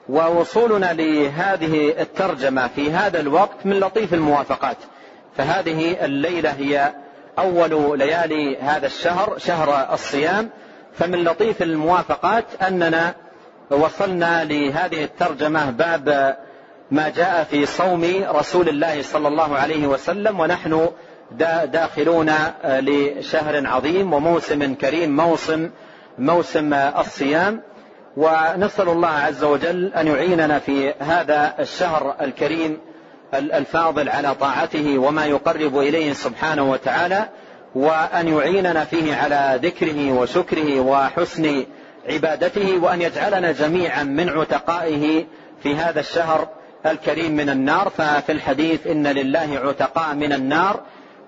ووصولنا لهذه الترجمة في هذا الوقت من لطيف الموافقات. فهذه الليلة هي أول ليالي هذا الشهر شهر الصيام. فمن لطيف الموافقات أننا وصلنا لهذه الترجمة باب ما جاء في صوم رسول الله صلى الله عليه وسلم. ونحن داخلون لشهر عظيم وموسم كريم موسم موسم الصيام. ونسأل الله عز وجل أن يعيننا في هذا الشهر الكريم الفاضل على طاعته وما يقرب إليه سبحانه وتعالى وأن يعيننا فيه على ذكره وشكره وحسن عبادته وأن يجعلنا جميعا من عتقائه في هذا الشهر الكريم من النار. ففي الحديث إن لله عتقاء من النار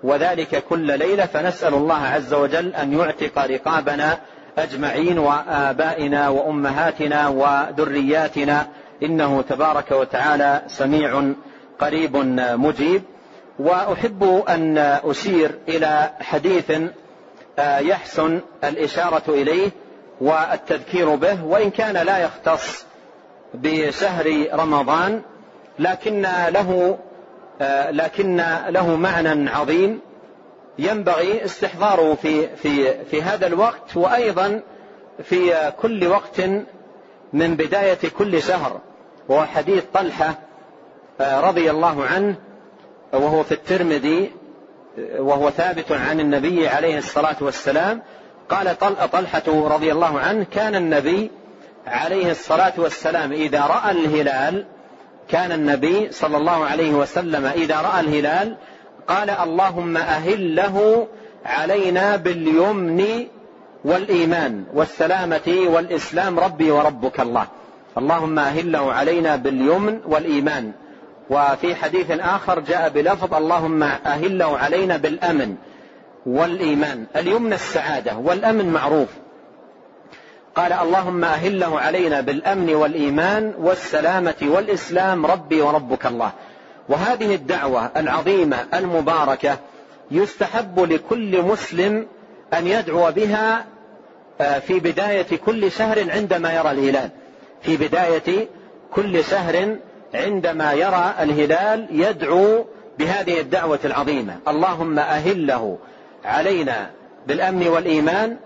وذلك كل ليلة فنسأل الله عز وجل أن يعتق رقابنا أجمعين وآبائنا وأمهاتنا وذرياتنا. إنه تبارك وتعالى سميع قريب مجيب. وأحب أن أشير إلى حديث آه، يحسن الإشارة إليه والتذكير به وإن كان لا يختص بشهر رمضان لكن له لكن له معنى عظيم ينبغي استحضاره في في في هذا الوقت وأيضا في كل وقت من بداية كل شهر وهو حديث طلحة آه، رضي الله عنه وهو في الترمذي وهو ثابت عن النبي عليه الصلاة والسلام قال طلحة رضي الله عنه كان النبي عليه الصلاة والسلام إذا رأى الهلال كان النبي صلى الله عليه وسلم إذا رأى الهلال قال اللهم أهله علينا باليمن والإيمان والسلامة والإسلام ربي وربك الله. اللهم أهله علينا باليمن والإيمان. وفي حديث آخر جاء بلفظ اللهم أهله علينا بالأمن والإيمان. اليمن السعادة والأمن معروف. قال اللهم أهله علينا بالأمن والإيمان والسلامة والإسلام ربي وربك الله. وهذه الدعوة العظيمة المباركة يستحب لكل مسلم أن يدعو بها آه، في بداية كل شهر عندما يرى الهلال. في بداية كل شهر عندما يرى الهلال يدعو بهذه الدعوة العظيمة. اللهم أهله علينا بالأمن والإيمان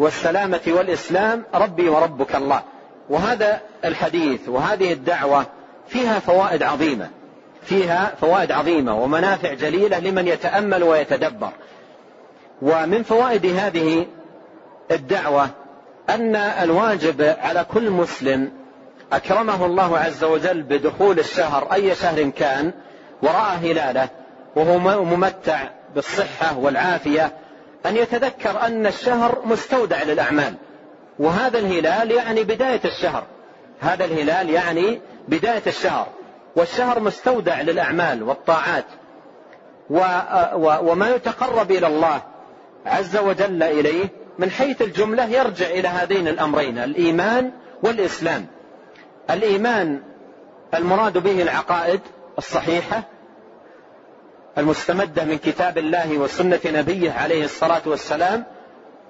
والسلامة والإسلام ربي وربك الله. وهذا الحديث وهذه الدعوة فيها فوائد عظيمة. فيها فوائد عظيمة ومنافع جليلة لمن يتأمل ويتدبر. ومن فوائد هذه الدعوة أن الواجب على كل مسلم أكرمه الله عز وجل بدخول الشهر أي شهر كان ورأى هلاله وهو ممتع بالصحة والعافية أن يتذكر أن الشهر مستودع للأعمال. وهذا الهلال يعني بداية الشهر. هذا الهلال يعني بداية الشهر. والشهر مستودع للأعمال والطاعات. وما يتقرب إلى الله عز وجل إليه من حيث الجملة يرجع إلى هذين الأمرين الإيمان والإسلام. الإيمان المراد به العقائد الصحيحة المستمدة من كتاب الله وسنة نبيه عليه الصلاة والسلام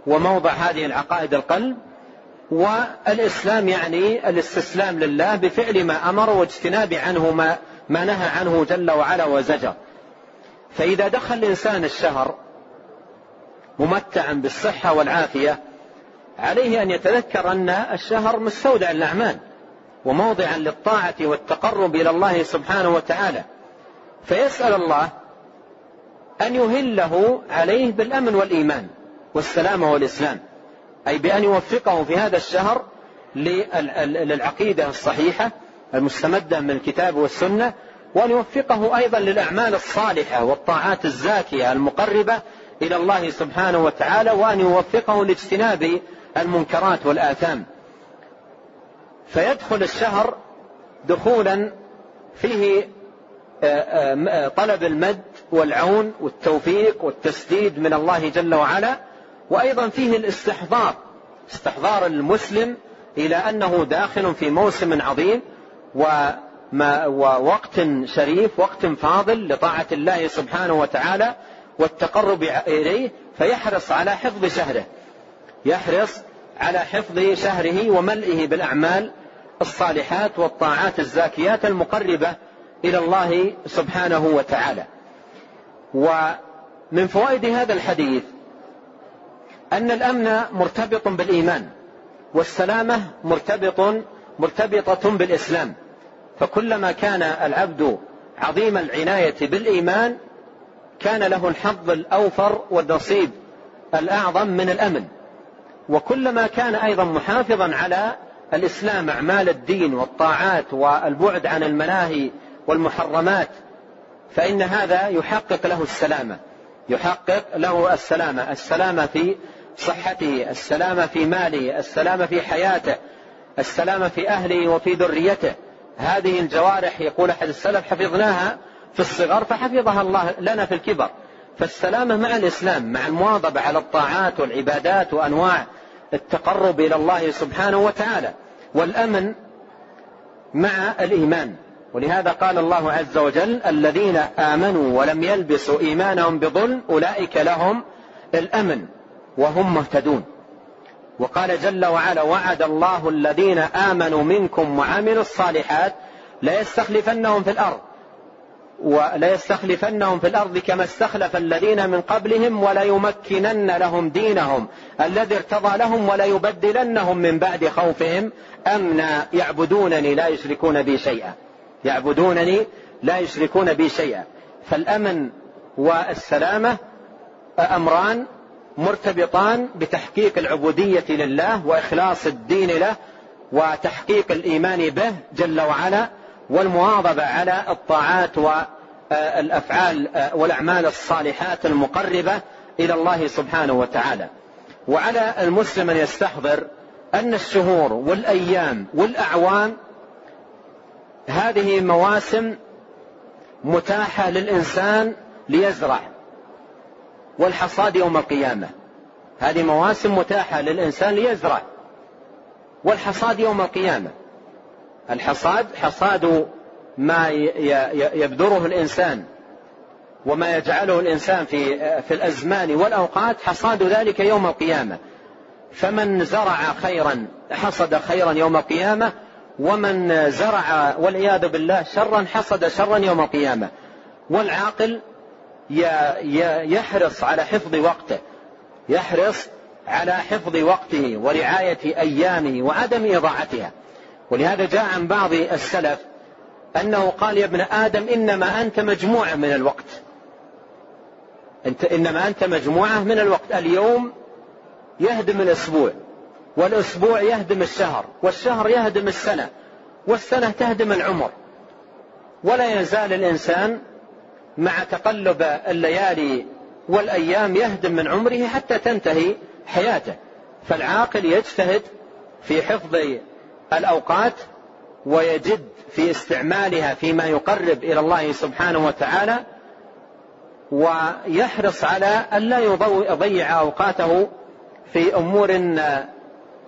وموضع هذه العقائد القلب والإسلام يعني الاستسلام لله بفعل ما أمر واجتناب عنه ما, ما نهى عنه جل وعلا وزجر. فإذا دخل الإنسان الشهر ممتعا بالصحة والعافية عليه أن يتذكر أن الشهر مستودع الأعمال وموضعا للطاعة والتقرب إلى الله سبحانه وتعالى. فيسأل الله أن يهله عليه بالأمن والإيمان والسلامة والإسلام. أي بأن يوفقه في هذا الشهر للعقيدة الصحيحة المستمدة من الكتاب والسنة وأن يوفقه أيضا للأعمال الصالحة والطاعات الزاكية المقربة إلى الله سبحانه وتعالى وأن يوفقه لاجتناب المنكرات والآثام. فيدخل الشهر دخولا فيه آه، آه، آه، طلب المد والعون والتوفيق والتسديد من الله جل وعلا وأيضا فيه الاستحضار استحضار المسلم إلى أنه داخل في موسم عظيم وما ووقت شريف وقت فاضل لطاعة الله سبحانه وتعالى والتقرب إليه فيحرص على حفظ شهره. يحرص على حفظ شهره وملئه بالأعمال الصالحات والطاعات الزاكيات المقربة إلى الله سبحانه وتعالى. ومن فوائد هذا الحديث أن الأمن مرتبط بالإيمان والسلامة مرتبط مرتبطة بالإسلام. فكلما كان العبد عظيم العناية بالإيمان كان له الحظ الأوفر والنصيب الأعظم من الأمن. وكلما كان أيضا محافظا على الإسلام أعمال الدين والطاعات والبعد عن المناهي والمحرمات فإن هذا يحقق له السلامة. يحقق له السلامة. السلامة في صحته السلامة في ماله السلامة في حياته السلامة في أهله وفي ذريته. هذه الجوارح يقول أحد السلف حفظناها في الصغر فحفظها الله لنا في الكبر. فالسلامة مع الإسلام مع المواظبة على الطاعات والعبادات وأنواع التقرب إلى الله سبحانه وتعالى. والأمن مع الإيمان. ولهذا قال الله عز وجل الذين آمنوا ولم يلبسوا إيمانهم بظلم أولئك لهم الأمن وهم مهتدون. وقال جل وعلا وعد الله الذين آمنوا منكم وعملوا الصالحات ليستخلفنهم في الأرض وليستخلفنهم في الأرض كما استخلف الذين من قبلهم وليمكنن لهم دينهم الذي ارتضى لهم وليبدلنهم من بعد خوفهم امنا يعبدونني لا يشركون بي شيئا. يعبدونني لا يشركون بي شيئا. فالأمن والسلامة أمران مرتبطان بتحقيق العبودية لله وإخلاص الدين له وتحقيق الإيمان به جل وعلا والمواظبة على الطاعات والأفعال والأعمال الصالحات المقربة إلى الله سبحانه وتعالى. وعلى المسلم أن يستحضر أن الشهور والأيام والأعوام هذه مواسم متاحة للإنسان ليزرع والحصاد يوم القيامة. هذه مواسم متاحة للإنسان ليزرع والحصاد يوم القيامة. الحصاد حصاد ما يبذره الإنسان وما يجعله الإنسان في في الأزمان والأوقات حصاد ذلك يوم القيامة. فمن زرع خيرا حصد خيرا يوم القيامة ومن زرع والعياذ بالله شرا حصد شرا يوم القيامة. والعاقل يحرص على حفظ وقته. يحرص على حفظ وقته ورعاية أيامه وعدم إضاعتها. ولهذا جاء عن بعض السلف أنه قال يا ابن آدم إنما أنت مجموعة من الوقت. أنت إنما أنت مجموعة من الوقت. اليوم يهدم الأسبوع. والأسبوع يهدم الشهر والشهر يهدم السنة والسنة تهدم العمر. ولا يزال الإنسان مع تقلب الليالي والأيام يهدم من عمره حتى تنتهي حياته. فالعاقل يجتهد في حفظ الأوقات ويجد في استعمالها فيما يقرب إلى الله سبحانه وتعالى ويحرص على أن لا يضيع أوقاته في أمور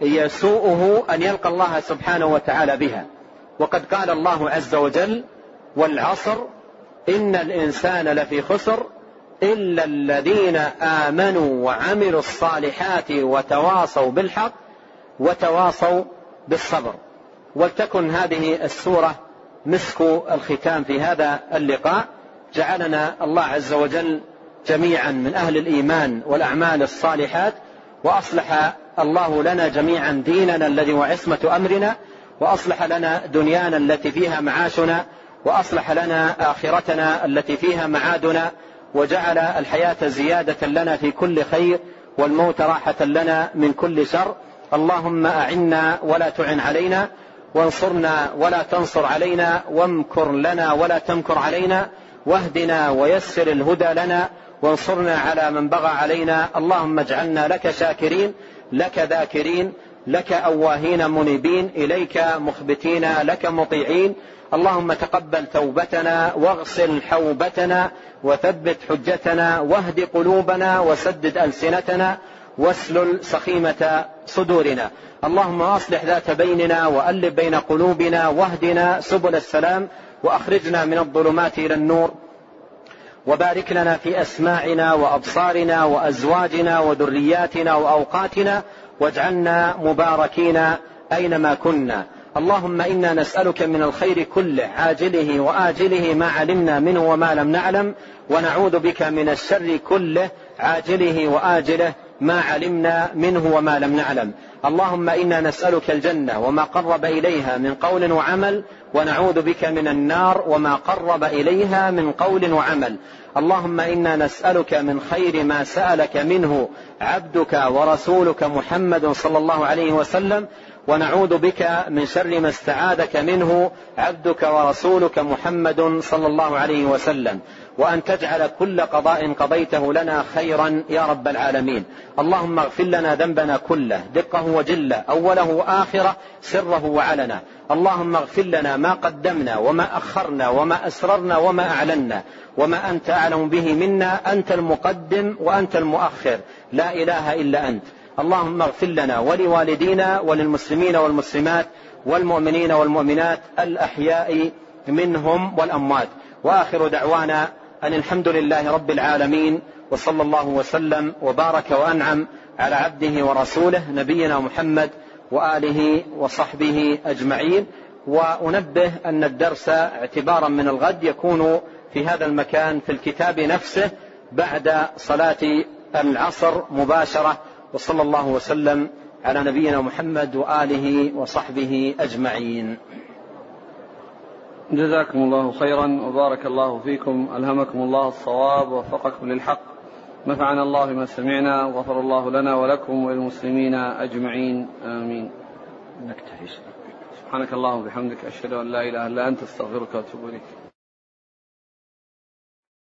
يسوءه أن يلقى الله سبحانه وتعالى بها. وقد قال الله عز وجل والعصر إن الإنسان لفي خسر إلا الذين آمنوا وعملوا الصالحات وتواصوا بالحق وتواصوا بالصبر. ولتكن هذه السورة مسك الختام في هذا اللقاء. جعلنا الله عز وجل جميعا من أهل الإيمان والأعمال الصالحات وأصلح الله لنا جميعا ديننا الذي هو عصمة أمرنا وأصلح لنا دنيانا التي فيها معاشنا وأصلح لنا آخرتنا التي فيها معادنا وجعل الحياة زيادة لنا في كل خير والموت راحة لنا من كل شر. اللهم أعنا ولا تعن علينا وانصرنا ولا تنصر علينا وامكر لنا ولا تمكر علينا واهدنا ويسر الهدى لنا وانصرنا على من بغى علينا. اللهم اجعلنا لك شاكرين. لك ذاكرين لك أواهين منيبين إليك مخبتين لك مطيعين. اللهم تقبل توبتنا واغسل حوبتنا وثبت حجتنا واهد قلوبنا وسدد ألسنتنا واسلل سخيمة صدورنا. اللهم أصلح ذات بيننا وألف بين قلوبنا واهدنا سبل السلام وأخرجنا من الظلمات إلى النور. وبارك لنا في أسماعنا وأبصارنا وأزواجنا وذرياتنا وأوقاتنا واجعلنا مباركين أينما كنا. اللهم إنا نسألك من الخير كله عاجله وآجله ما علمنا منه وما لم نعلم ونعوذ بك من الشر كله عاجله وآجله ما علمنا منه وما لم نعلم. اللهم إنا نسألك الجنة وما قرب إليها من قول وعمل ونعوذ بك من النار وما قرب إليها من قول وعمل. اللهم إنا نسألك من خير ما سألك منه عبدك ورسولك محمد صلى الله عليه وسلم ونعوذ بك من شر ما استعاذك منه عبدك ورسولك محمد صلى الله عليه وسلم. وأن تجعل كل قضاء قضيته لنا خيرا يا رب العالمين. اللهم اغفر لنا ذنبنا كله دقه وجله أوله وآخره سره وعلنا اللهم اغفر لنا ما قدمنا وما أخرنا وما أسررنا وما أعلنا وما أنت أعلم به منا. أنت المقدم وأنت المؤخر. لا إله إلا أنت. اللهم اغفر لنا ولوالدينا وللمسلمين والمسلمات والمؤمنين والمؤمنات الأحياء منهم والأموات. وآخر دعوانا أن الحمد لله رب العالمين وصلى الله وسلم وبارك وأنعم على عبده ورسوله نبينا محمد وآله وصحبه أجمعين. وأنبه أن الدرس اعتبارا من الغد يكون في هذا المكان في الكتاب نفسه بعد صلاة العصر مباشرة وصلى الله وسلم على نبينا محمد وآله وصحبه أجمعين. جزاكم الله خيرا وبارك الله فيكم ألهمكم الله الصواب ووفقكم للحق. نفعنا الله بما سمعنا وغفر الله لنا ولكم وللمسلمين أجمعين. آمين. نكتفي. سبحانك اللهم وبحمدك أشهد أن لا إله إلا أنت أستغفرك وأتوب إليك.